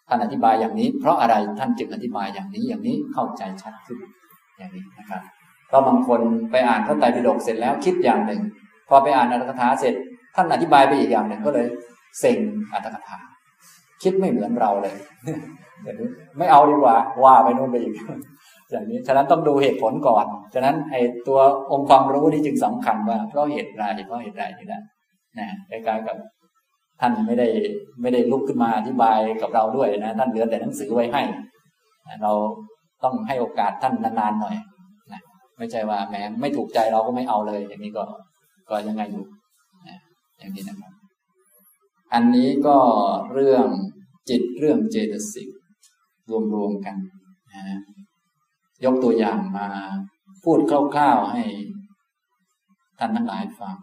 Speaker 1: ท่านอธิบายอย่างนี้ เพราะอะไรท่านจึงอธิบายอย่างนี้อย่างนี้เข้าใจชัดขึ้น อย่างนี้นะครับก็บางคนไปอ่านพระไตรปิฎกเสร็จแล้วคิดอย่างหนึ่ง พอไปอ่านอัตถกถาเสร็จ ท่านอธิบายไปอีกอย่างหนึ่งก็เลยเซ็งอัตถกถาคิดไม่เหมือนเราเลยอย่างนี้ไม่เอาดีกว่า ว่าไปนู่นไปอีกอย่างนี้ฉะนั้นต้องดูเหตุผลก่อน ฉะนั้นไอ้ตัวองค์ความรู้นี่จึงสำคัญว่าเพราะเหตุไรเพราะเหตุไรนี่แหละนะคล้ายๆกับ ท่านไม่ได้ไม่ได้ลุกขึ้นมาอธิบายกับเราด้วยนะท่านเหลือแต่หนังสือไว้ให้เราต้องให้โอกาสท่านนานๆหน่อยนะไม่ใช่ว่าแม้ไม่ถูกใจเราก็ไม่เอาเลย อย่างนี้ก็ก็ยังไงอยู่นะอย่างนี้นะครับ อันนี้ก็เรื่องจิตเรื่องเจตสิกรวมๆกันนะยกตัวอย่างมาพูดคร่าวๆให้ท่านทั้งหลายฟัง